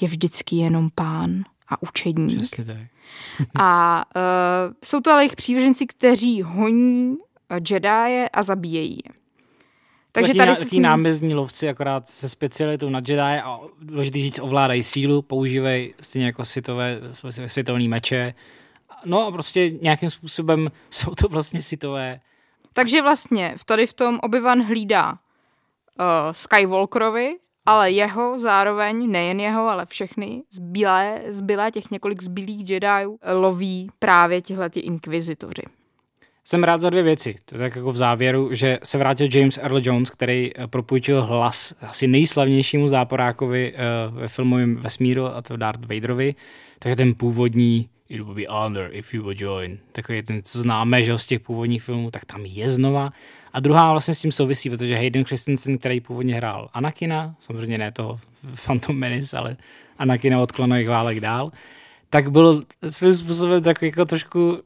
je vždycky jenom pán a učedník. Přesně tak. A uh, jsou to ale jejich přívrženci, kteří honí eh, Jedije a zabíjejí je. Takže tady taky ním- námezní lovci, akorát se specialitou na Jedi a důležitý říct, ovládají sílu, používají stejně jako sitové, světelné meče. No a prostě nějakým způsobem jsou to vlastně sitové. Takže vlastně v tady v tom Obi-Wan hlídá uh, Skywalkerovi, ale jeho zároveň, nejen jeho, ale všechny zbylé, zbylé těch několik zbylých Jediů loví právě tihleti inkvizitoři. Jsem rád za dvě věci. To je tak jako v závěru, že se vrátil James Earl Jones, který eh, propůjčil hlas asi nejslavnějšímu záporákovi eh, ve filmovém vesmíru, a to Darth Vaderovi. Takže ten původní It will be honor if you will join. Takový ten, co známe, že z těch původních filmů, tak tam je znova. A druhá vlastně s tím souvisí, protože Hayden Christensen, který původně hrál Anakina, samozřejmě ne toho Phantom Menace, ale Anakina od klonových válek dál, tak byl svým způsobem tak jako trošku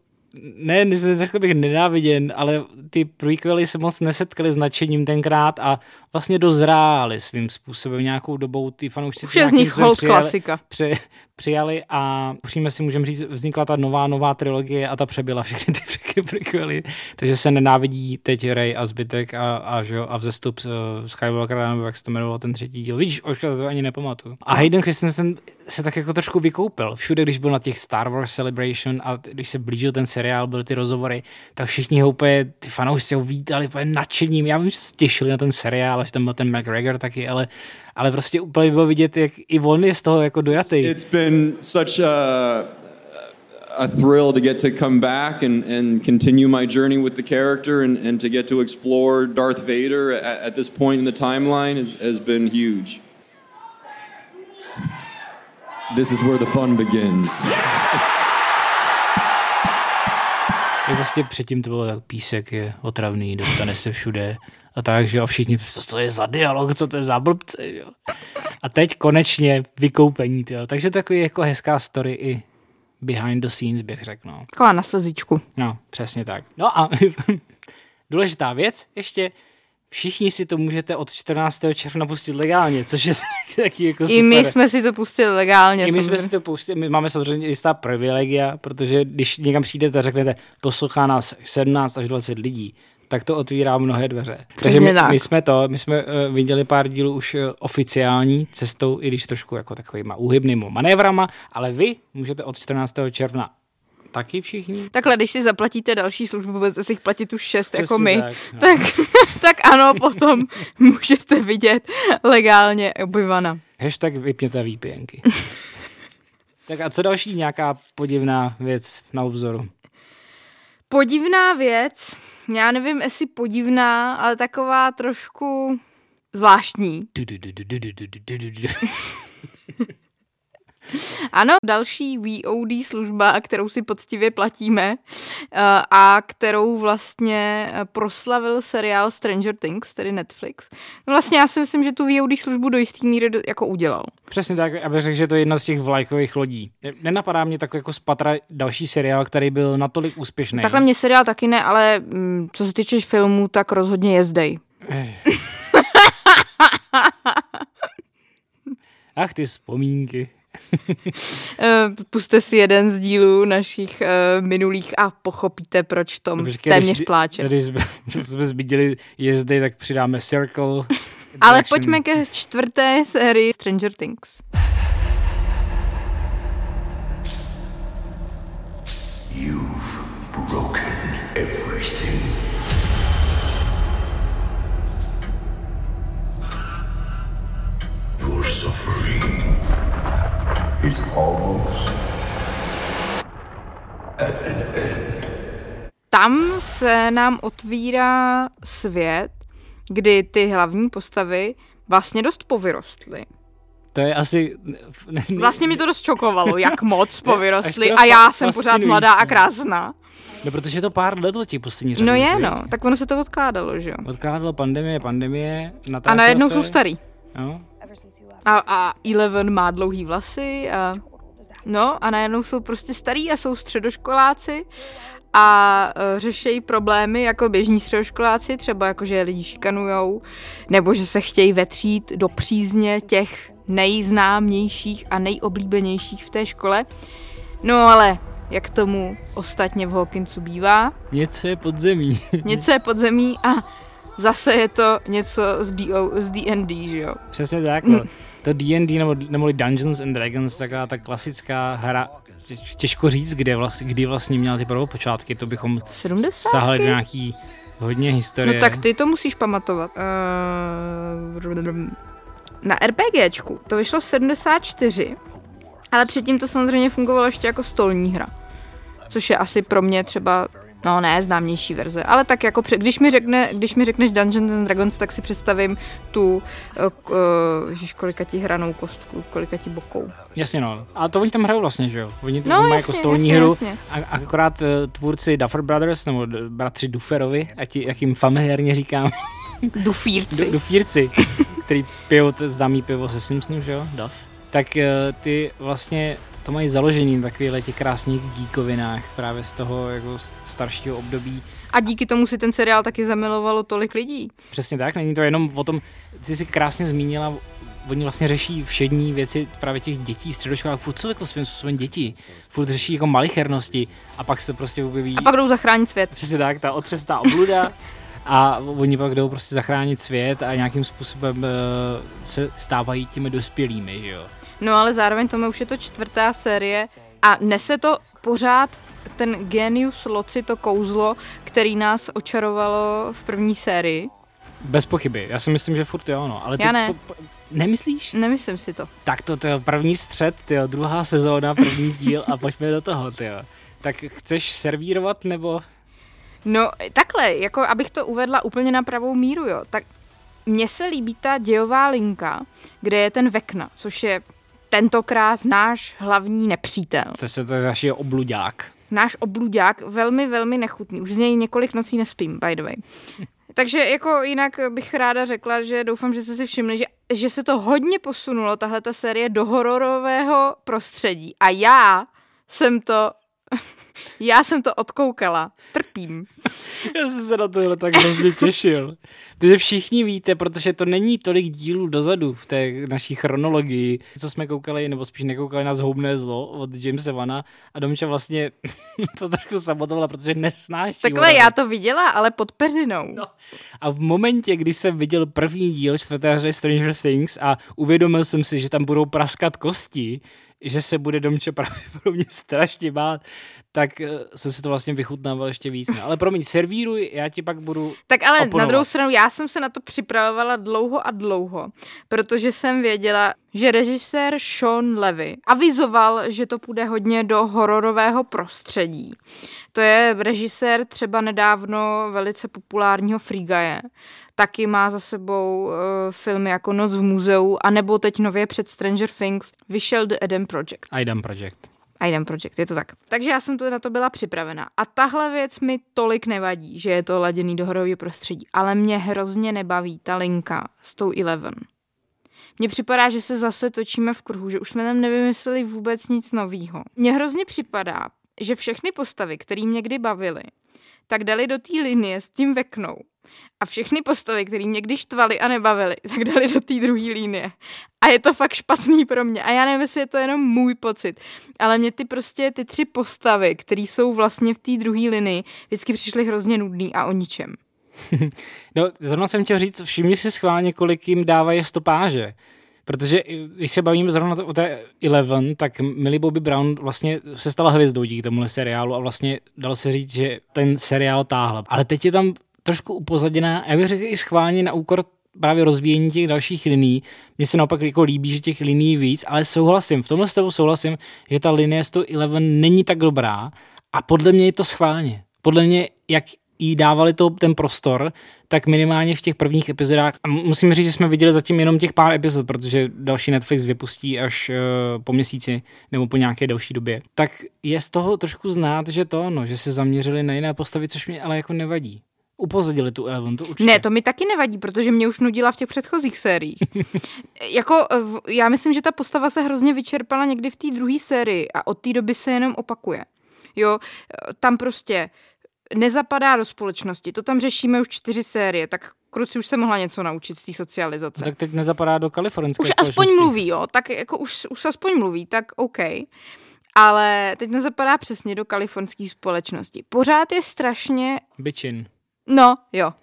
ne, řekl bych nenáviděn, ale ty prequely se moc nesetkali s nadšením tenkrát a vlastně dozráli svým způsobem nějakou dobou ty fanoušci. Už je z nich hold přijali- klasika. Při, přijali a upřímně si můžeme říct, vznikla ta nová, nová trilogie a ta přebyla všechny ty prequely, takže se nenávidí teď Ray a zbytek a, a, že jo, a vzestup uh, Skywalkera, nebo jak se to jmenoval ten třetí díl. Vidíš, už to ani nepamatuju. A Hayden Christensen se tak jako trošku vykoupil. Všude, když byl na těch Star Wars Celebration a když se blížil ten seriál, byly ty rozhovory, tak všichni ho úplně, ty fanoušci ho vítali úplně nadšením. Já vím, že se těšili na ten seriál, až tam byl ten McGregor taky, ale, ale prostě úplně bylo vidět, jak i on je z toho jako dojatý. It's been such a, a thrill to get to come back and, and continue my journey with the character and, and to get to explore Darth Vader at, at this point in the timeline has, has been huge. This is where the fun begins. Je vlastně předtím to bylo tak písek je otravný, dostane se všude a tak, že jo, a všichni, co to je za dialog, co to je za blbce, jo. A teď konečně vykoupení, jo. takže takový jako hezká story i behind the scenes, bych řekl, no. Taková na slzičku. No, přesně tak. No a důležitá věc, ještě všichni si to můžete od 14. června pustit legálně, což je taky jako super. I my jsme si to pustili legálně. I my jsme si to pustili, my máme samozřejmě jistá privilegia, protože když někam přijdete a řeknete, poslouchá nás 17 až 20 lidí, tak to otvírá mnohé dveře. Takže my, tak. my, jsme to, my jsme uh, viděli pár dílů už uh, oficiální cestou, i když trošku jako takovýma úhybnýma manévrama, ale vy můžete od 14. června taky všichni. Takhle, když si zaplatíte další službu, budete si jich platit už šest Přesně jako my, tak, no. tak, tak ano, potom můžete vidět legálně obyvana. Hashtag vypněte VPNky. tak a co další nějaká podivná věc na obzoru? Podivná věc, já nevím, jestli podivná, ale taková trošku zvláštní. Ano, další VOD služba, kterou si poctivě platíme eh, a kterou vlastně eh, proslavil seriál Stranger Things, tedy Netflix. No vlastně já si myslím, že tu VOD službu do jistý míry jako udělal. Přesně tak, abych řekl, že to je jedna z těch vlajkových lodí. Nenapadá mě takhle jako z patra další seriál, který byl natolik úspěšný. Takhle mě seriál taky ne, ale mm, co se týče filmů, tak rozhodně jezdej. Ach, ty vzpomínky. Eh, Puste si jeden z dílů našich eh, minulých a pochopíte, proč Tom Počkej, téměř když- pláče. Když jsme, jsme zbídili jezdy, tak přidáme Circle. Ale pojďme ke čtvrté sérii Stranger Things. You've broken everything. Tam se nám otvírá svět, kdy ty hlavní postavy vlastně dost povyrostly. To je asi... Vlastně mi to dost čokovalo, jak moc povyrostly a já jsem pořád mladá a krásná. No, protože je to pár let od těch poslední řady. No je, no, tak ono se to odkládalo, že jo. Odkládalo pandemie, pandemie. A najednou se. jsou starý. No. A, a Eleven má dlouhý vlasy a no a najednou jsou prostě starý a jsou středoškoláci a uh, řešejí problémy jako běžní středoškoláci, třeba jako, že lidi šikanujou, nebo že se chtějí vetřít do přízně těch nejznámějších a nejoblíbenějších v té škole. No ale jak tomu ostatně v Hawkinsu bývá, Něco je pod zemí. něco je pod zemí a zase je to něco z, DO, z D&D, že jo. Přesně tak, no. To D&D nebo, nebo Dungeons and Dragons, taková ta klasická hra, těžko říct, kde vlastně, kdy vlastně měla ty prvopočátky, to bychom 70. sahali do nějaký hodně historie. No tak ty to musíš pamatovat. Uh, na RPGčku to vyšlo v 74, ale předtím to samozřejmě fungovalo ještě jako stolní hra. Což je asi pro mě třeba, no ne, známější verze, ale tak jako, před, když mi, řekne, když mi řekneš Dungeons and Dragons, tak si představím tu, uh, uh, kolika ti hranou kostku, kolika ti bokou. Jasně no. A to oni tam hrajou vlastně, že jo? Oni to No, mají jako stolní jasně, hru. jasně. A, akorát uh, tvůrci Duffer Brothers, nebo bratři Dufferovi, ať, jak jim familiárně říkám, Dufírci. Du- Dufírci, který pijou to známý pivo se Simpsonů, že jo? Duff. Tak uh, ty vlastně to mají založený v takových těch krásných díkovinách právě z toho jako staršího období. A díky tomu si ten seriál taky zamilovalo tolik lidí. Přesně tak, není to jenom o tom, ty jsi krásně zmínila, oni vlastně řeší všední věci právě těch dětí, středoškolák, furt jsou jako svým způsobem děti, furt řeší jako malichernosti a pak se prostě objeví... A pak jdou zachránit svět. Přesně tak, ta otřesná obluda a oni pak jdou prostě zachránit svět a nějakým způsobem uh, se stávají těmi dospělými, že jo. No ale zároveň tomu už je to čtvrtá série a nese to pořád ten genius loci, to kouzlo, který nás očarovalo v první sérii. Bez pochyby, já si myslím, že furt jo, no. Ale ty Já ne. Po, po, nemyslíš? Nemyslím si to. Tak to, to je první střed, tyjo, druhá sezóna, první díl a pojďme do toho, tyjo. Tak chceš servírovat nebo... No takhle, jako abych to uvedla úplně na pravou míru, jo, tak mně se líbí ta dějová linka, kde je ten Vekna, což je tentokrát náš hlavní nepřítel. Což to je naši obludák. náš obludák velmi, velmi nechutný. Už z něj několik nocí nespím, by the way. Takže jako jinak bych ráda řekla, že doufám, že jste si všimli, že, že se to hodně posunulo, tahle ta série do hororového prostředí. A já jsem to, já jsem to odkoukala. Trpím. Já jsem se na tohle tak hrozně těšil. Protože všichni víte, protože to není tolik dílů dozadu v té naší chronologii, co jsme koukali, nebo spíš nekoukali na zhoubné zlo od Jamesa Vana a Domča vlastně to trošku sabotovala, protože nesnáší. Takhle horory. já to viděla, ale pod peřinou. No. A v momentě, kdy jsem viděl první díl čtvrté řady Stranger Things a uvědomil jsem si, že tam budou praskat kosti, že se bude Domčo pravděpodobně strašně bát, tak eh, jsem si to vlastně vychutnával ještě víc. No. Ale promiň, servíruj, já ti pak budu Tak ale oponovat. na druhou stranu, já jsem se na to připravovala dlouho a dlouho, protože jsem věděla, že režisér Sean Levy avizoval, že to půjde hodně do hororového prostředí. To je režisér třeba nedávno velice populárního Free Guy'e. Taky má za sebou uh, filmy jako Noc v muzeu, anebo teď nově před Stranger Things vyšel The Eden Project. Idem Project. Idem Project, je to tak. Takže já jsem tu na to byla připravena. A tahle věc mi tolik nevadí, že je to laděný do horového prostředí, ale mě hrozně nebaví ta linka s tou Eleven. Mně připadá, že se zase točíme v kruhu, že už jsme tam nevymysleli vůbec nic novýho. Mně hrozně připadá, že všechny postavy, které mě kdy bavily, tak dali do té linie s tím veknou. A všechny postavy, které mě kdy štvali a nebavily, tak dali do té druhé linie. A je to fakt špatný pro mě. A já nevím, jestli je to jenom můj pocit, ale mě ty prostě ty tři postavy, které jsou vlastně v té druhé linii, vždycky přišly hrozně nudný a o ničem. No, zrovna jsem chtěl říct, všimni si schválně, kolik jim dávají stopáže. Protože když se bavíme zrovna o té Eleven, tak Millie Bobby Brown vlastně se stala hvězdou díky tomuhle seriálu a vlastně dalo se říct, že ten seriál táhla. Ale teď je tam trošku upozaděná, já bych řekl i schválně na úkor právě rozvíjení těch dalších liní. Mně se naopak jako líbí, že těch linií víc, ale souhlasím, v tomhle s tebou souhlasím, že ta linie 111 není tak dobrá a podle mě je to schválně. podle mě, jak jí dávali to, ten prostor, tak minimálně v těch prvních epizodách, a musím říct, že jsme viděli zatím jenom těch pár epizod, protože další Netflix vypustí až uh, po měsíci nebo po nějaké další době, tak je z toho trošku znát, že to no, že se zaměřili na jiné postavy, což mě ale jako nevadí. Upozadili tu Eleven, to určitě. Ne, to mi taky nevadí, protože mě už nudila v těch předchozích sériích. jako, eh, já myslím, že ta postava se hrozně vyčerpala někdy v té druhé sérii a od té doby se jenom opakuje. Jo, eh, tam prostě nezapadá do společnosti. To tam řešíme už čtyři série, tak kruci už se mohla něco naučit z té socializace. No, tak teď nezapadá do kalifornské Už aspoň mluví, jo, tak jako už, už aspoň mluví, tak OK. Ale teď nezapadá přesně do kalifornské společnosti. Pořád je strašně... Byčin. No, jo.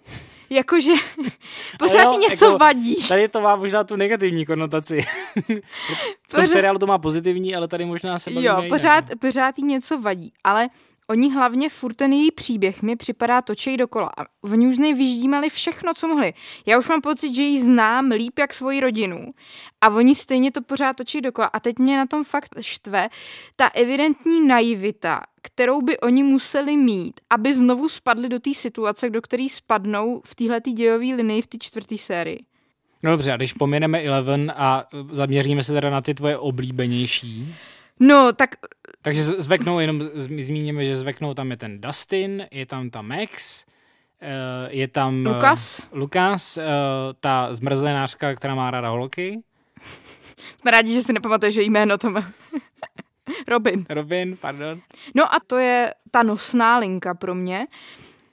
Jakože pořád jo, něco jako, vadí. Tady to má možná tu negativní konotaci. v tom pořád... seriálu to má pozitivní, ale tady možná se Jo, pořád, pořád jí něco vadí, ale Oni hlavně furt ten její příběh mi připadá točej dokola. A oni už vyždímali všechno, co mohli. Já už mám pocit, že ji znám líp jak svoji rodinu. A oni stejně to pořád točí dokola. A teď mě na tom fakt štve ta evidentní naivita, kterou by oni museli mít, aby znovu spadli do té situace, do které spadnou v téhle dějové linii v té čtvrté sérii. No dobře, a když pomineme Eleven a zaměříme se teda na ty tvoje oblíbenější, No, tak... Takže zveknou, jenom zmíníme, že zveknou tam je ten Dustin, je tam ta Max, eh, je tam... Lukas. Lukas, eh, ta zmrzlenářka, která má ráda holky. Jsme rádi, že si nepamatuješ že jméno to má. Robin. Robin, pardon. No a to je ta nosná linka pro mě.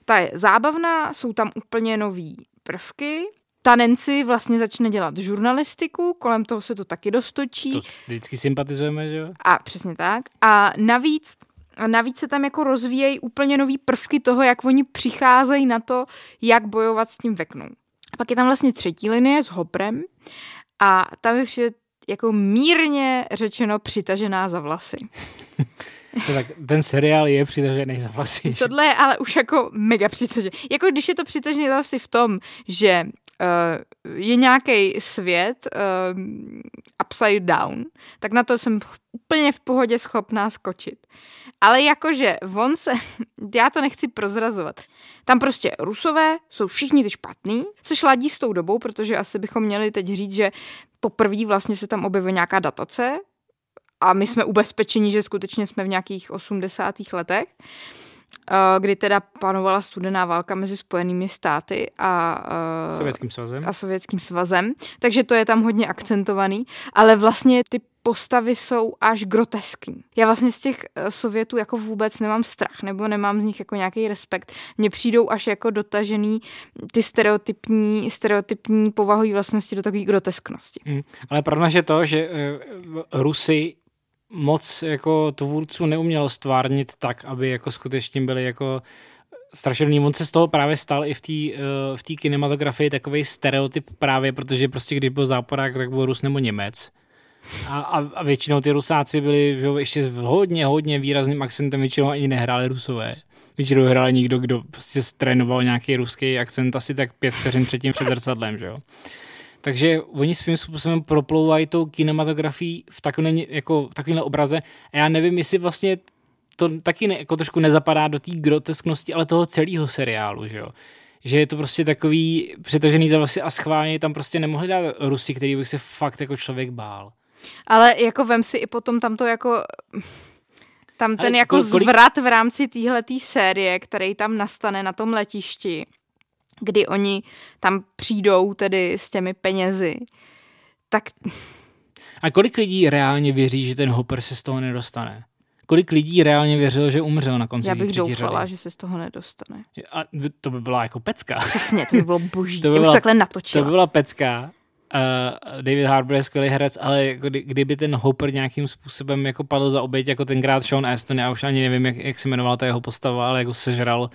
Ta je zábavná, jsou tam úplně nový prvky, ta Nancy vlastně začne dělat žurnalistiku, kolem toho se to taky dostočí. To vždycky sympatizujeme, že jo? A přesně tak. A navíc a navíc se tam jako rozvíjejí úplně nový prvky toho, jak oni přicházejí na to, jak bojovat s tím veknou. Pak je tam vlastně třetí linie s Hoprem a tam je vše jako mírně řečeno přitažená za vlasy. tak ten seriál je přitažený za vlasy. Tohle je ale už jako mega přitažený. Jako když je to přitažený za vlasy v tom, že je nějaký svět uh, upside down, tak na to jsem úplně v pohodě schopná skočit. Ale jakože on se, já to nechci prozrazovat, tam prostě rusové jsou všichni ty špatný, což ladí s tou dobou, protože asi bychom měli teď říct, že poprvé vlastně se tam objevuje nějaká datace a my jsme ubezpečeni, že skutečně jsme v nějakých 80. letech. Eh, kdy teda panovala studená válka mezi Spojenými státy a, uh, Sovětským svazem. a Sovětským svazem, takže to je tam hodně akcentovaný, ale vlastně ty postavy jsou až groteskní. Já vlastně z těch eh, Sovětů jako vůbec nemám strach, nebo nemám z nich jako nějaký respekt. Mně přijdou až jako dotažený ty stereotypní, stereotypní povahové vlastnosti do takové grotesknosti. Hmm. Ale pravda, že to, že uh, Rusy moc jako tvůrců neumělo stvárnit tak, aby jako skutečně byli jako strašidelný. On se z toho právě stal i v té uh, v tý kinematografii takový stereotyp právě, protože prostě když byl záporák, tak byl Rus nebo Němec. A, a, a většinou ty Rusáci byli že, ještě s hodně, hodně výrazným akcentem, většinou ani nehráli Rusové. Většinou hrál někdo, kdo prostě trénoval nějaký ruský akcent asi tak pět vteřin předtím před zrcadlem, že jo. Takže oni svým způsobem proplouvají tou kinematografií v takovém jako, takovýmhle obraze. A já nevím, jestli vlastně to taky ne, jako trošku nezapadá do té grotesknosti, ale toho celého seriálu, že jo. Že je to prostě takový přetažený za vlasy a schválně tam prostě nemohli dát Rusy, který bych se fakt jako člověk bál. Ale jako vem si i potom tam to jako tam ten Ale jako kolik... zvrat v rámci téhletý série, který tam nastane na tom letišti, kdy oni tam přijdou tedy s těmi penězi, tak... A kolik lidí reálně věří, že ten Hopper se z toho nedostane? Kolik lidí reálně věřilo, že umřel na konci Já bych doufala, řady? že se z toho nedostane. A to by byla jako pecka. Přesně, to by bylo boží. to by byla, takhle natočila. To by byla pecka. Uh, David Harbour je skvělý herec, ale jako kdy, kdyby ten Hopper nějakým způsobem jako padl za oběť, jako tenkrát Sean Aston, já už ani nevím, jak, jak se jmenovala ta jeho postava, ale jako sežral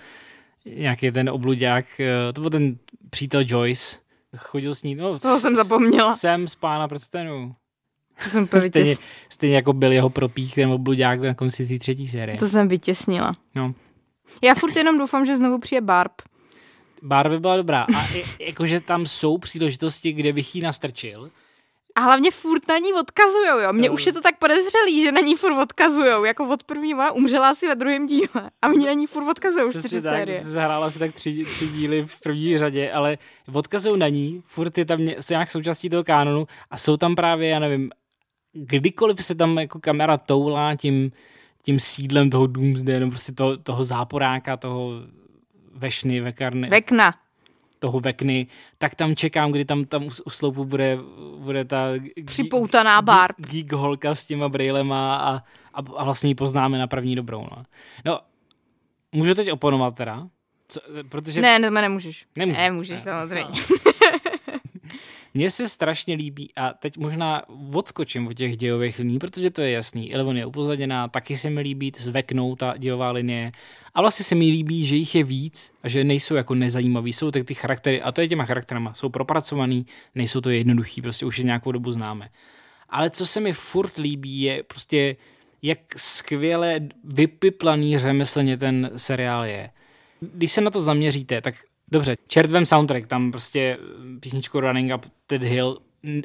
nějaký ten obluďák, eh, to byl ten přítel Joyce, chodil s ní, no, to jsem zapomněla. Jsem z pána prstenů. To jsem stejně, stejně jako byl jeho propích ten obluďák na konci té třetí série. To jsem vytěsnila. No. Já furt jenom doufám, že znovu přijde Barb. Barb by byla dobrá. A jakože tam jsou příležitosti, kde bych ji nastrčil. A hlavně furt na ní odkazujou, jo. Mně už je to tak podezřelý, že na ní furt odkazujou, jako od první ona umřela asi ve druhém díle. A mě na ní furt Přesně čtyři tak, série. jsi zahrála asi tak tři, tři díly v první řadě, ale odkazují na ní, furt je tam nějak součástí toho kánonu a jsou tam právě, já nevím, kdykoliv se tam jako kamera toulá tím, tím sídlem toho Doomsday, nebo prostě toho, toho záporáka, toho vešny, vekarny, Vekna. Toho vekny, tak tam čekám, kdy tam, tam u, sloupu bude, bude ta Připoutaná Barb. geek, geek holka s těma brejlema a, a, a vlastně ji poznáme na první dobrou. No, no můžu teď oponovat teda? Co, protože Ne, ne, nemůžeš. Nemůžu. Nemůžeš, samozřejmě. Mně se strašně líbí, a teď možná odskočím od těch dějových liní, protože to je jasný. Eleven je upozaděná, taky se mi líbí zveknou ta dějová linie. A vlastně se mi líbí, že jich je víc a že nejsou jako nezajímaví. Jsou tak ty charaktery, a to je těma charakterama, jsou propracovaný, nejsou to jednoduchý, prostě už je nějakou dobu známe. Ale co se mi furt líbí, je prostě, jak skvěle vypiplaný řemeslně ten seriál je. Když se na to zaměříte, tak dobře, čertvem soundtrack, tam prostě písničku Running Up That Hill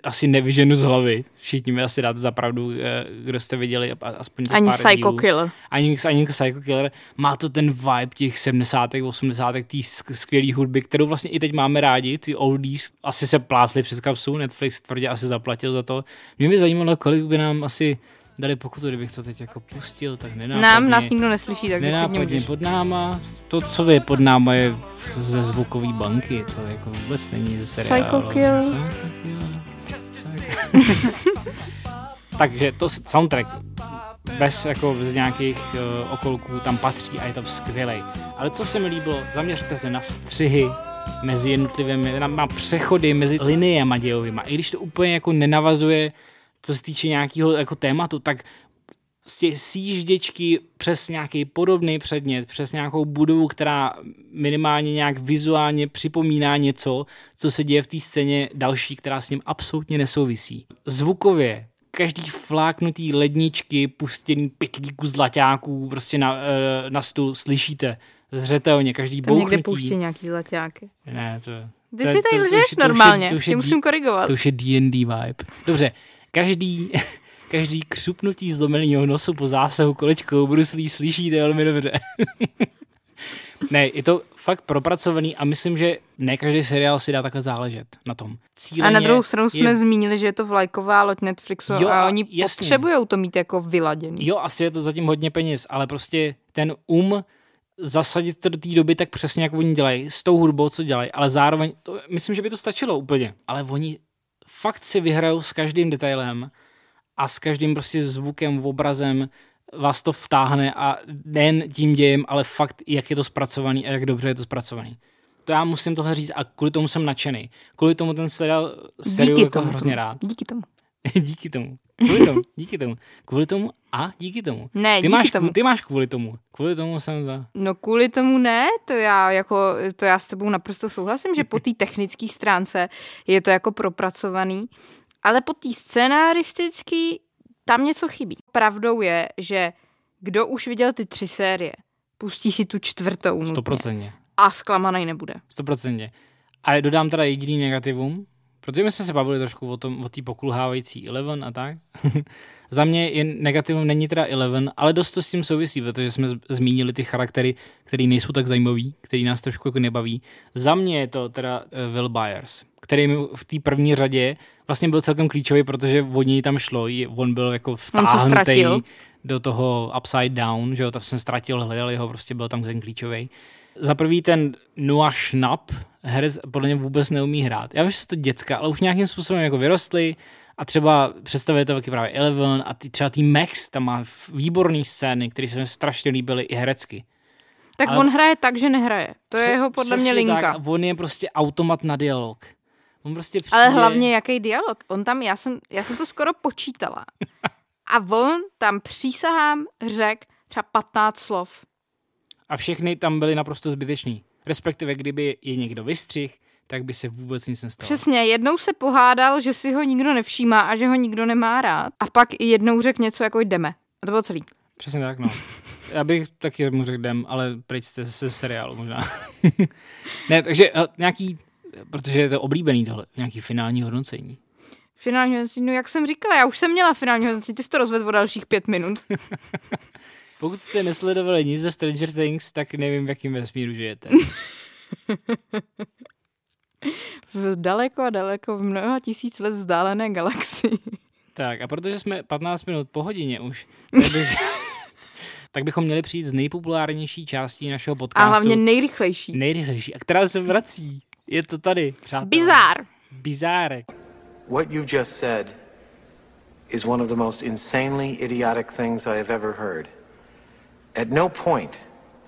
asi nevyženu z hlavy. Všichni mi asi dáte za pravdu, eh, kdo jste viděli a- aspoň těch Ani pár Psycho dílů. Killer. Ani, ani Psycho Killer. Má to ten vibe těch 70. 80. té skvělé hudby, kterou vlastně i teď máme rádi, ty oldies. Asi se plátli přes kapsu, Netflix tvrdě asi zaplatil za to. Mě by zajímalo, kolik by nám asi dali pokutu, kdybych to teď jako pustil, tak nenápadně. Nám, nás nikdo neslyší, takže klidně Nenápadně pod náma. To, co je pod náma, je ze zvukové banky. To jako vůbec není ze seriálu. Psycho Killer. Psycho Killer. Psycho- Takže to soundtrack bez jako z nějakých uh, okolků tam patří a je to skvělej. Ale co se mi líbilo, zaměřte se na střihy mezi jednotlivými, na, na přechody mezi liniemi dějovými. I když to úplně jako nenavazuje, co se týče nějakého jako tématu, tak prostě sjížděčky přes nějaký podobný předmět, přes nějakou budovu, která minimálně nějak vizuálně připomíná něco, co se děje v té scéně další, která s ním absolutně nesouvisí. Zvukově každý fláknutý ledničky, pustěný pytlíku zlaťáků prostě na, eh, na stůl slyšíte zřetelně, každý Tam někde bouchnutí. pouští nějaký zlaťáky. Ne, to... Ty to- si to- tady to lžeš to normálně, to musím korigovat. To už je D&D vibe. Dobře, každý, každý křupnutí zlomeného nosu po zásahu kolečkou bruslí slyšíte velmi dobře. ne, je to fakt propracovaný a myslím, že ne každý seriál si dá takhle záležet na tom. Cíleně A na druhou stranu je- jsme zmínili, že je to vlajková loď Netflixu Jo, a oni jasně. potřebují to mít jako vyladěný. Jo, asi je to zatím hodně peněz, ale prostě ten um zasadit to do té doby tak přesně, jak oni dělají, s tou hudbou, co dělají, ale zároveň, to, myslím, že by to stačilo úplně. Ale oni fakt si vyhrajou s každým detailem a s každým prostě zvukem, obrazem vás to vtáhne a nejen tím dějem, ale fakt, jak je to zpracovaný a jak dobře je to zpracovaný. To já musím tohle říct a kvůli tomu jsem nadšený. Kvůli tomu ten seriál, seriál Díky jako tomu. hrozně rád. Díky tomu. díky tomu. Kvůli tomu, díky tomu. Kvůli tomu a díky tomu. Ne, ty díky máš, tomu. Ty máš kvůli tomu. Kvůli tomu jsem za... No kvůli tomu ne, to já jako, to já s tebou naprosto souhlasím, že po té technické stránce je to jako propracovaný, ale po té scénaristické tam něco chybí. Pravdou je, že kdo už viděl ty tři série, pustí si tu čtvrtou nutně Stoprocentně. a zklamaný nebude. Stoprocentně. A dodám teda jediný negativum, protože my jsme se bavili trošku o tom, o té pokulhávající Eleven a tak. Za mě je negativum není teda Eleven, ale dost to s tím souvisí, protože jsme zmínili ty charaktery, které nejsou tak zajímavý, který nás trošku jako nebaví. Za mě je to teda uh, Will Byers, který mi v té první řadě vlastně byl celkem klíčový, protože od něj tam šlo, on byl jako vtáhnutý do toho Upside Down, že jo, tak jsem ztratil, hledali ho, prostě byl tam ten klíčový. Za prvý ten Noah Schnapp, herec podle mě vůbec neumí hrát. Já vím, že jsou to děcka, ale už nějakým způsobem jako vyrostly a třeba představuje to taky právě Eleven a ty, třeba tý Max tam má výborné scény, které se mi strašně líbily i herecky. Tak Ale- on hraje tak, že nehraje. To je jeho podle mě linka. Tak, on je prostě automat na dialog. On prostě přijde... Ale hlavně jaký dialog. On tam, já jsem, já jsem to skoro počítala. A on tam přísahám řek třeba 15 slov. A všechny tam byly naprosto zbytečný. Respektive, kdyby je někdo vystřih, tak by se vůbec nic nestalo. Přesně, jednou se pohádal, že si ho nikdo nevšímá a že ho nikdo nemá rád. A pak i jednou řekl něco jako jdeme. A to bylo celý. Přesně tak, no. Já bych taky mu řekl jdem, ale pryč jste se seriálu možná. ne, takže eh, nějaký, protože je to oblíbený tohle, nějaký finální hodnocení. Finální hodnocení, no jak jsem říkala, já už jsem měla finální hodnocení, ty jsi to rozvedl o dalších pět minut. Pokud jste nesledovali nic ze Stranger Things, tak nevím, v jakém vesmíru žijete. v daleko a daleko v mnoha tisíc let vzdálené galaxii. Tak a protože jsme 15 minut po hodině už, tak, bych, tak bychom měli přijít z nejpopulárnější částí našeho podcastu. A hlavně nejrychlejší. Nejrychlejší. A která se vrací. Je to tady, přátelé. Bizár. Bizárek. What you just said is one of the most insanely idiotic things I have ever heard. At no point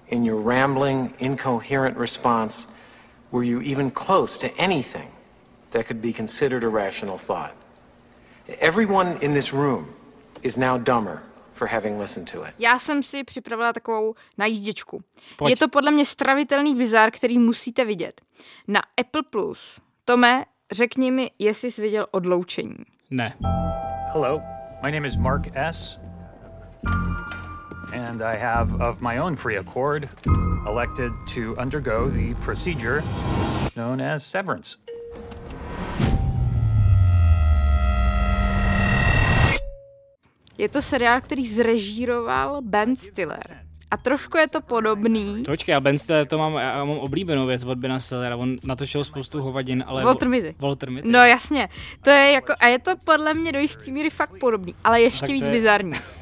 in your rambling, incoherent response were you even close to anything that could be considered a rational thought. Everyone in this room is now dumber for having listened to it. Já jsem si připravila takovou najížděčku. Pojď. Je to podle mě stravitelný bizár, který musíte vidět. Na Apple Plus. Tome, řekni mi, jestli jsi viděl odloučení. Ne. Hello, my name is Mark S. And I have, of my own free accord, elected to undergo the procedure known as severance. Je to seriál, který zrežíroval Ben Stiller. A trošku je to podobný. Počkej, a Ben Stiller, to mám, já mám oblíbenou věc od Bena Stillera, on natočil spoustu hovadin, ale... Walter Mitty. Walter Mitty. No jasně, to je jako, a je to podle mě do jistý míry fakt podobný, ale ještě Tak víc je- bizarní.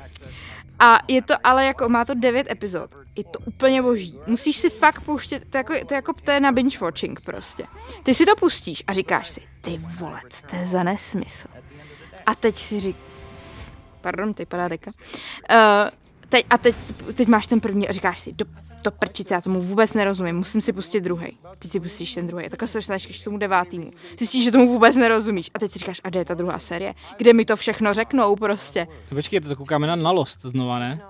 A je to ale jako, má to devět epizod. Je to úplně boží. Musíš si fakt pouštět, to jako, to jako, to je na binge watching prostě. Ty si to pustíš a říkáš si, ty vole, to je za nesmysl. A teď si řík, pardon, teď padá deka. Uh, teď, a teď, teď máš ten první a říkáš si, do, to prčice, já tomu vůbec nerozumím, musím si pustit druhý. Teď si pustíš ten druhý. A takhle se dostaneš k tomu devátýmu. Zjistíš, že tomu vůbec nerozumíš. A teď si říkáš, a kde je ta druhá série? Kde mi to všechno řeknou prostě. Počkej, to koukáme na, na Lost znova, ne?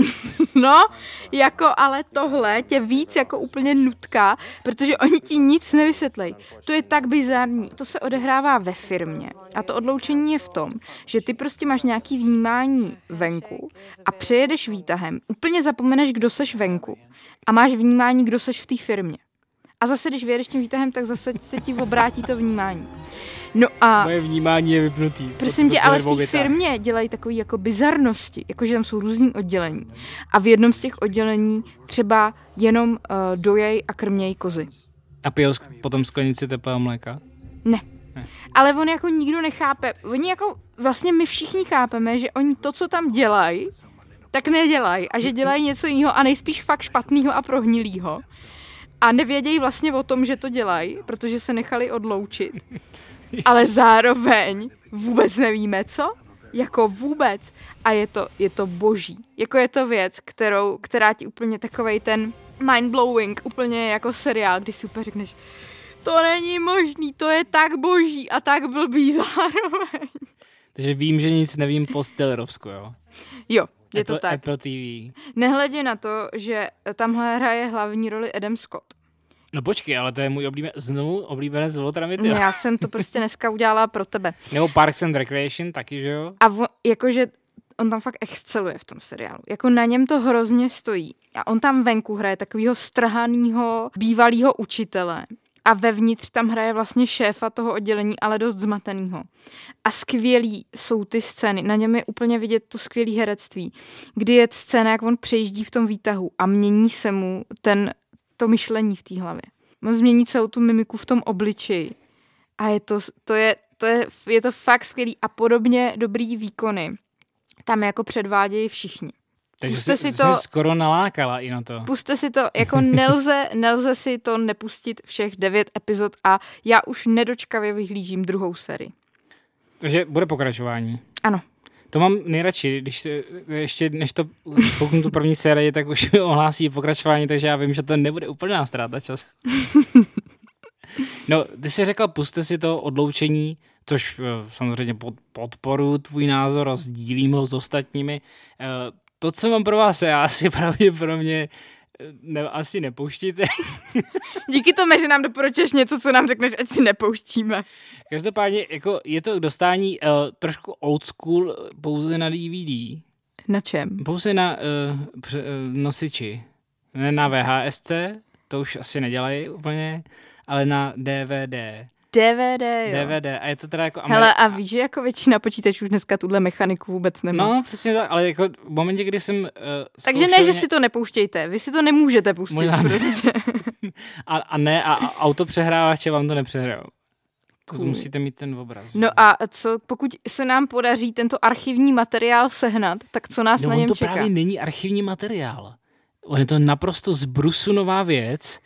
No, jako ale tohle tě víc jako úplně nutká, protože oni ti nic nevysvětlej. To je tak bizarní. To se odehrává ve firmě a to odloučení je v tom, že ty prostě máš nějaký vnímání venku a přejedeš výtahem, úplně zapomeneš, kdo seš venku a máš vnímání, kdo seš v té firmě. A zase, když vyjedeš tím výtahem, tak zase se ti obrátí to vnímání. No a... Moje vnímání je vypnutý. Prosím tě, ale v té firmě dělají takové jako bizarnosti, jakože tam jsou různý oddělení. A v jednom z těch oddělení třeba jenom uh, dojej a krmějí kozy. A pijou potom sklenici teplého mléka? Ne. Ale on jako nikdo nechápe. Oni jako, vlastně my všichni chápeme, že oni to, co tam dělají, tak nedělají. A že dělají něco jiného a nejspíš fakt špatného a prohnilého. A nevědějí vlastně o tom, že to dělají, protože se nechali odloučit. Ale zároveň vůbec nevíme, co? Jako vůbec. A je to, je to boží. Jako je to věc, kterou, která ti úplně takovej ten mind-blowing, úplně jako seriál, kdy si úplně řekneš, to není možný, to je tak boží a tak blbý zároveň. Takže vím, že nic nevím po Stillerovsku, jo? Jo, je Apple, to tak. Apple TV. Nehledě na to, že tamhle hraje hlavní roli Adam Scott. No počkej, ale to je můj oblíben, znovu oblíbené z Waltera Mitty. Já jsem to prostě dneska udělala pro tebe. Nebo Parks and Recreation taky, že jo? A vo, jakože on tam fakt exceluje v tom seriálu. Jako na něm to hrozně stojí. A on tam venku hraje takového strhaného bývalého učitele. A vevnitř tam hraje vlastně šéfa toho oddělení, ale dost zmatenýho. A skvělý jsou ty scény. Na něm je úplně vidět to skvělé herectví, kdy je scéna, jak on přejíždí v tom výtahu a mění se mu ten, to myšlení v té hlavě. On změní celou tu mimiku v tom obličeji. A je to, to, je, to je, je to fakt skvělý a podobně dobrý výkony tam jako předvádějí všichni. Takže Puste si jsi to- skoro nalákala i na to. Puste si to, jako nelze, nelze si to nepustit všech devět epizod a já už nedočkavě vyhlížím druhou sérii. Takže bude pokračování. Ano. To mám nejradši, když ještě než to spouknu tu první sérii, tak už ohlásí pokračování, takže já vím, že to nebude úplná ztráta čas. No, ty jsi řekla, puste si to odloučení, což eh, samozřejmě pod, podporu tvůj názor a sdílím ho s ostatními. To, co mám pro vás, já asi pravděpodobně ne, asi nepouštíte. Díky tomu, že nám doporučuješ něco, co nám řekneš, ať si nepouštíme. Každopádně jako je to dostání uh, trošku old school pouze na DVD. Na čem? Pouze na uh, pře, uh, nosiči. Ne na VHSC, to už asi nedělají úplně, ale na DVD. DVD, jo. DVD. A je to teda jako... Hele, a víš, že jako většina počítačů dneska tuhle mechaniku vůbec nemá. No, přesně tak, ale jako v momentě, kdy jsem uh, Takže ne, že si to nepouštějte, vy si to nemůžete pustit. Možná ne. Prostě. a, a ne, a, a autopřehrávače vám to nepřehrajou. To Cool. musíte mít ten obraz. No a co, pokud se nám podaří tento archivní materiál sehnat, tak co nás no, na něm to čeká? právě není archivní materiál. On je to naprosto zbrusunová věc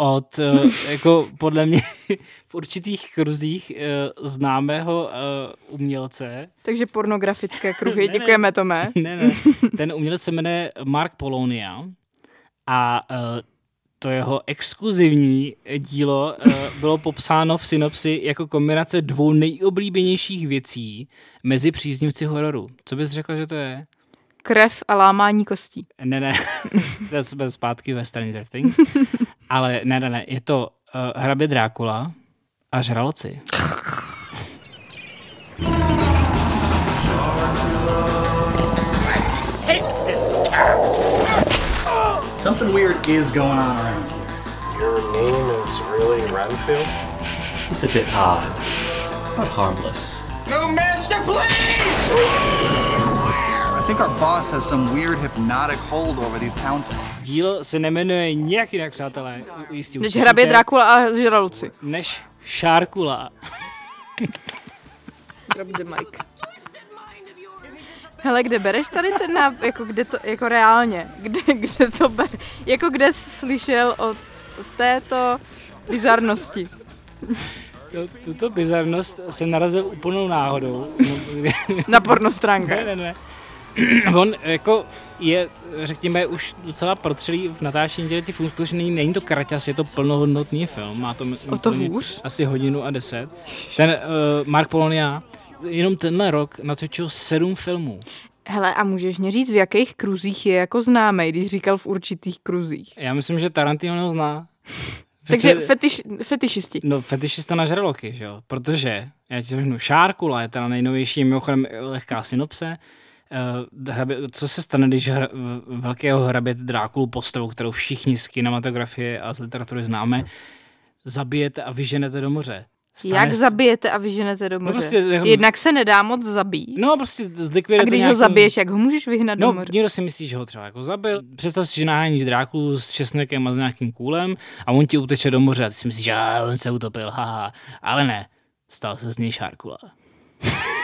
od, uh, jako podle mě, v určitých kruzích uh, známého uh, umělce. Takže pornografické kruhy, Ne, ne. děkujeme Tome. Ne, ne, ten umělec se jmenuje Mark Polonia a to jeho exkluzivní dílo bylo popsáno v synopsi jako kombinace dvou nejoblíbenějších věcí mezi příznivci hororu. Co bys řekl, že to je? Krev a lámání kostí. Ne, ne, to jsme zpátky ve Stranger Things. Ale ne, ne, ne, je to uh, hrabě Drákula a žraloci. Something weird is going on around here. Your name is really Renfield? It's a bit odd, but harmless. No, master, please! I think our boss has some weird hypnotic hold over these towns. Dílo se nemenuje nijak jinak, přátelé. U- Jistě Než hrabě Drakula a žraloci. Než Šárkula. Drop the mic. Hele, kde bereš tady ten náp, jako kde to, jako reálně, kde, kde to ber, jako kde jsi slyšel o, o této bizarnosti. No, tuto bizarnost jsem narazil úplnou náhodou. Na pornostránce. ne, ne, ne. On jako je, řekněme, už docela protřelý v natáčení těch filmů, protože není, není to kraťas, je to plnohodnotný film. Má to, O to hůř? asi hodinu a deset. Ten uh, Mark Polonia jenom tenhle rok natočil sedm filmů. Hele, a můžeš mě říct, v jakých kruzích je jako známý, když říkal v určitých kruzích? Já myslím, že Tarantino ho zná. Takže fetiš, fetišisti. No, fetišista na žraloky, že jo? Protože, já ti řeknu, Šárkula je teda nejnovější, mimochodem lehká synopse. Uh, hrabě, co se stane, když hra, velkého hraběte Drákulu postavu, kterou všichni z kinematografie a z literatury známe, zabijete a vyženete do moře. Jak s- zabijete a vyženete do moře? prostě jako- Jednak se nedá moc zabít. No, prostě a zlikvidujete když ho nějakým- zabiješ, jak ho můžeš vyhnat No, do moře? někdo si myslí, že ho třeba jako zabil. Představ si, že nahání Drákulu s česnekem a s nějakým kůlem a on ti uteče do moře a ty si myslíš, že "A, on se utopil, haha. Ale ne, stal se z něj šárkula.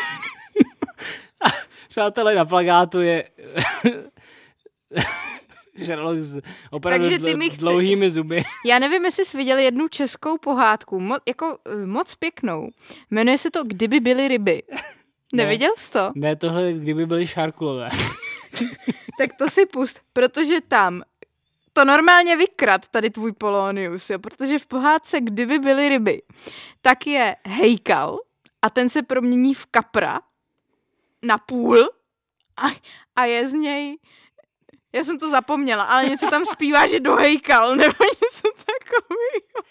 Přátelé, na plagátu je žralok s opravdu Takže ty mi chci- dlouhými zuby. Já nevím, jestli jsi viděl jednu českou pohádku, mo- jako eh, moc pěknou. Jmenuje se to Kdyby byly ryby. Neviděl jsi to? Ne, tohle, kdyby byly šárkulové. Tak to si pust, protože tam to normálně vykrad tady tvůj Polonius, jo, protože v pohádce Kdyby byly ryby, tak je hejkal a ten se promění v kapra na půl a, a je z něj já jsem to zapomněla, ale něco tam zpívá, že dohejkal, nebo něco takového.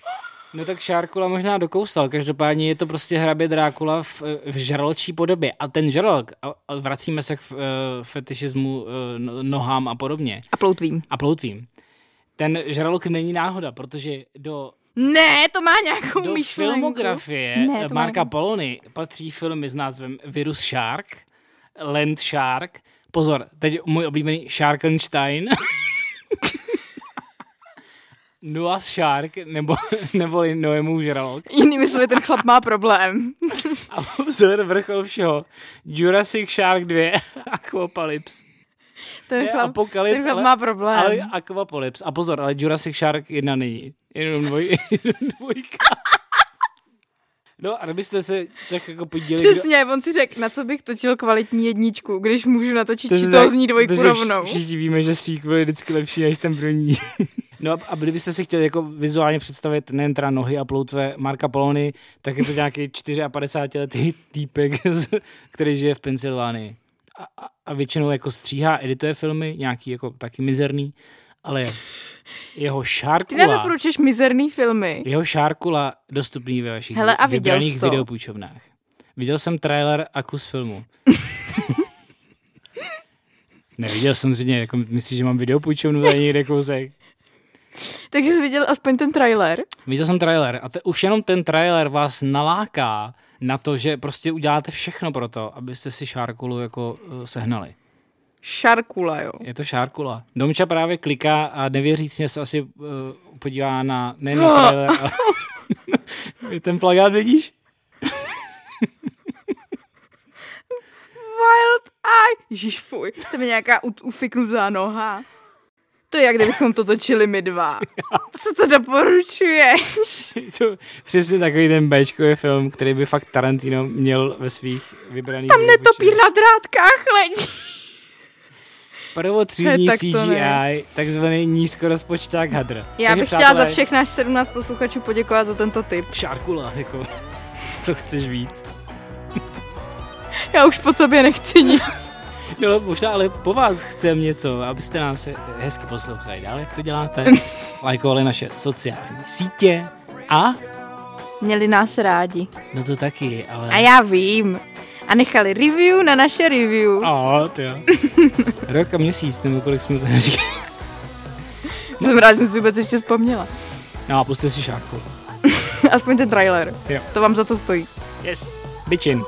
No tak Šárkula možná dokousal, každopádně je to prostě hrabě Drákula v, v žraločí podobě. A ten žralok, a, a vracíme se k uh, fetišismu uh, nohám a podobně. A ploutvím. A ploutvím. Ten žralok není náhoda, protože do, Ne, to má nějakou do myšlenku. filmografie Ne, to má Marka Polony patří filmy s názvem Virus Shark, Land Shark, pozor, teď můj oblíbený Sharkenstein, Noah's Shark, nebo, nebo Noémův žralok. Jinými slovy, ten chlap má problém. A pozor, vrchol všeho. Jurassic Shark 2, Aquapolypse. Ten chlap, ten chlap ale- má problém. Ale Aquapolypse. A pozor, ale Jurassic Shark 1 není. Jenom dvoj, jenom dvojka. No a kdybyste se tak jako podíleli... Přesně, on si řekl, na co bych točil kvalitní jedničku, když můžu natočit To se číslo tak- z ní dvojku protože rovnou. vš- Všichni víme, že sequel je vždycky lepší než ten první. no a, a kdybyste si chtěli jako vizuálně představit nejen teda nohy a ploutve Marka Polony, tak je to nějaký 54 letý týpek, z- který žije v Pensylvánii. A, a, a většinou jako stříhá, edituje filmy, nějaký jako taky mizerný, ale jeho Ty šárkula, nedoporučuješ mizerný filmy. jeho šárkula dostupný ve vašich Hele, a viděl vybraných to? videopůjčovnách. Viděl jsem trailer a kus filmu. Neviděl samozřejmě, jako myslíš, že mám videopůjčovnu tady někde kousek. Takže jsi viděl aspoň ten trailer? Viděl jsem trailer a te, už jenom ten trailer vás naláká na to, že prostě uděláte všechno pro to, abyste si Šárkulu jako uh, sehnali. Šarkula, jo. Je to Šárkula. Domča právě kliká a nevěřícně se asi uh, podívá na nejen na trailer, ale ten plagát vidíš? Wild Eye. Ježiš, fuj, to je nějaká u- ufiknutá noha. To je jak kdybychom to točili my dva. Co to doporučuješ? to přesně takový ten Bčkový film, který by fakt Tarantino měl ve svých vybraných... Tam netopír na drátkách letí. Prvotřídní Tak. CGI, takzvaný nízkorozpočták hadr. Já Takže bych chtěla za přátelé, všech náš 17 posluchačů poděkovat za tento tip. Šárkula, jako, co chceš víc. Já už po tobě nechci nic. No, možná ale po vás chcem něco, abyste nás hezky poslouchali. Dále, jak to děláte? Lajkovali naše sociální sítě a... Měli nás rádi. No to taky, ale... A já vím. A nechali review na naše review. A, to jo. Rok a měsíc, nebo kolik jsme to neříkali. Jsem rád, že jsem si vůbec ještě vzpomněla. No a puste si šárku. Aspoň ten trailer. Jo. To vám za to stojí. Yes, bitchin.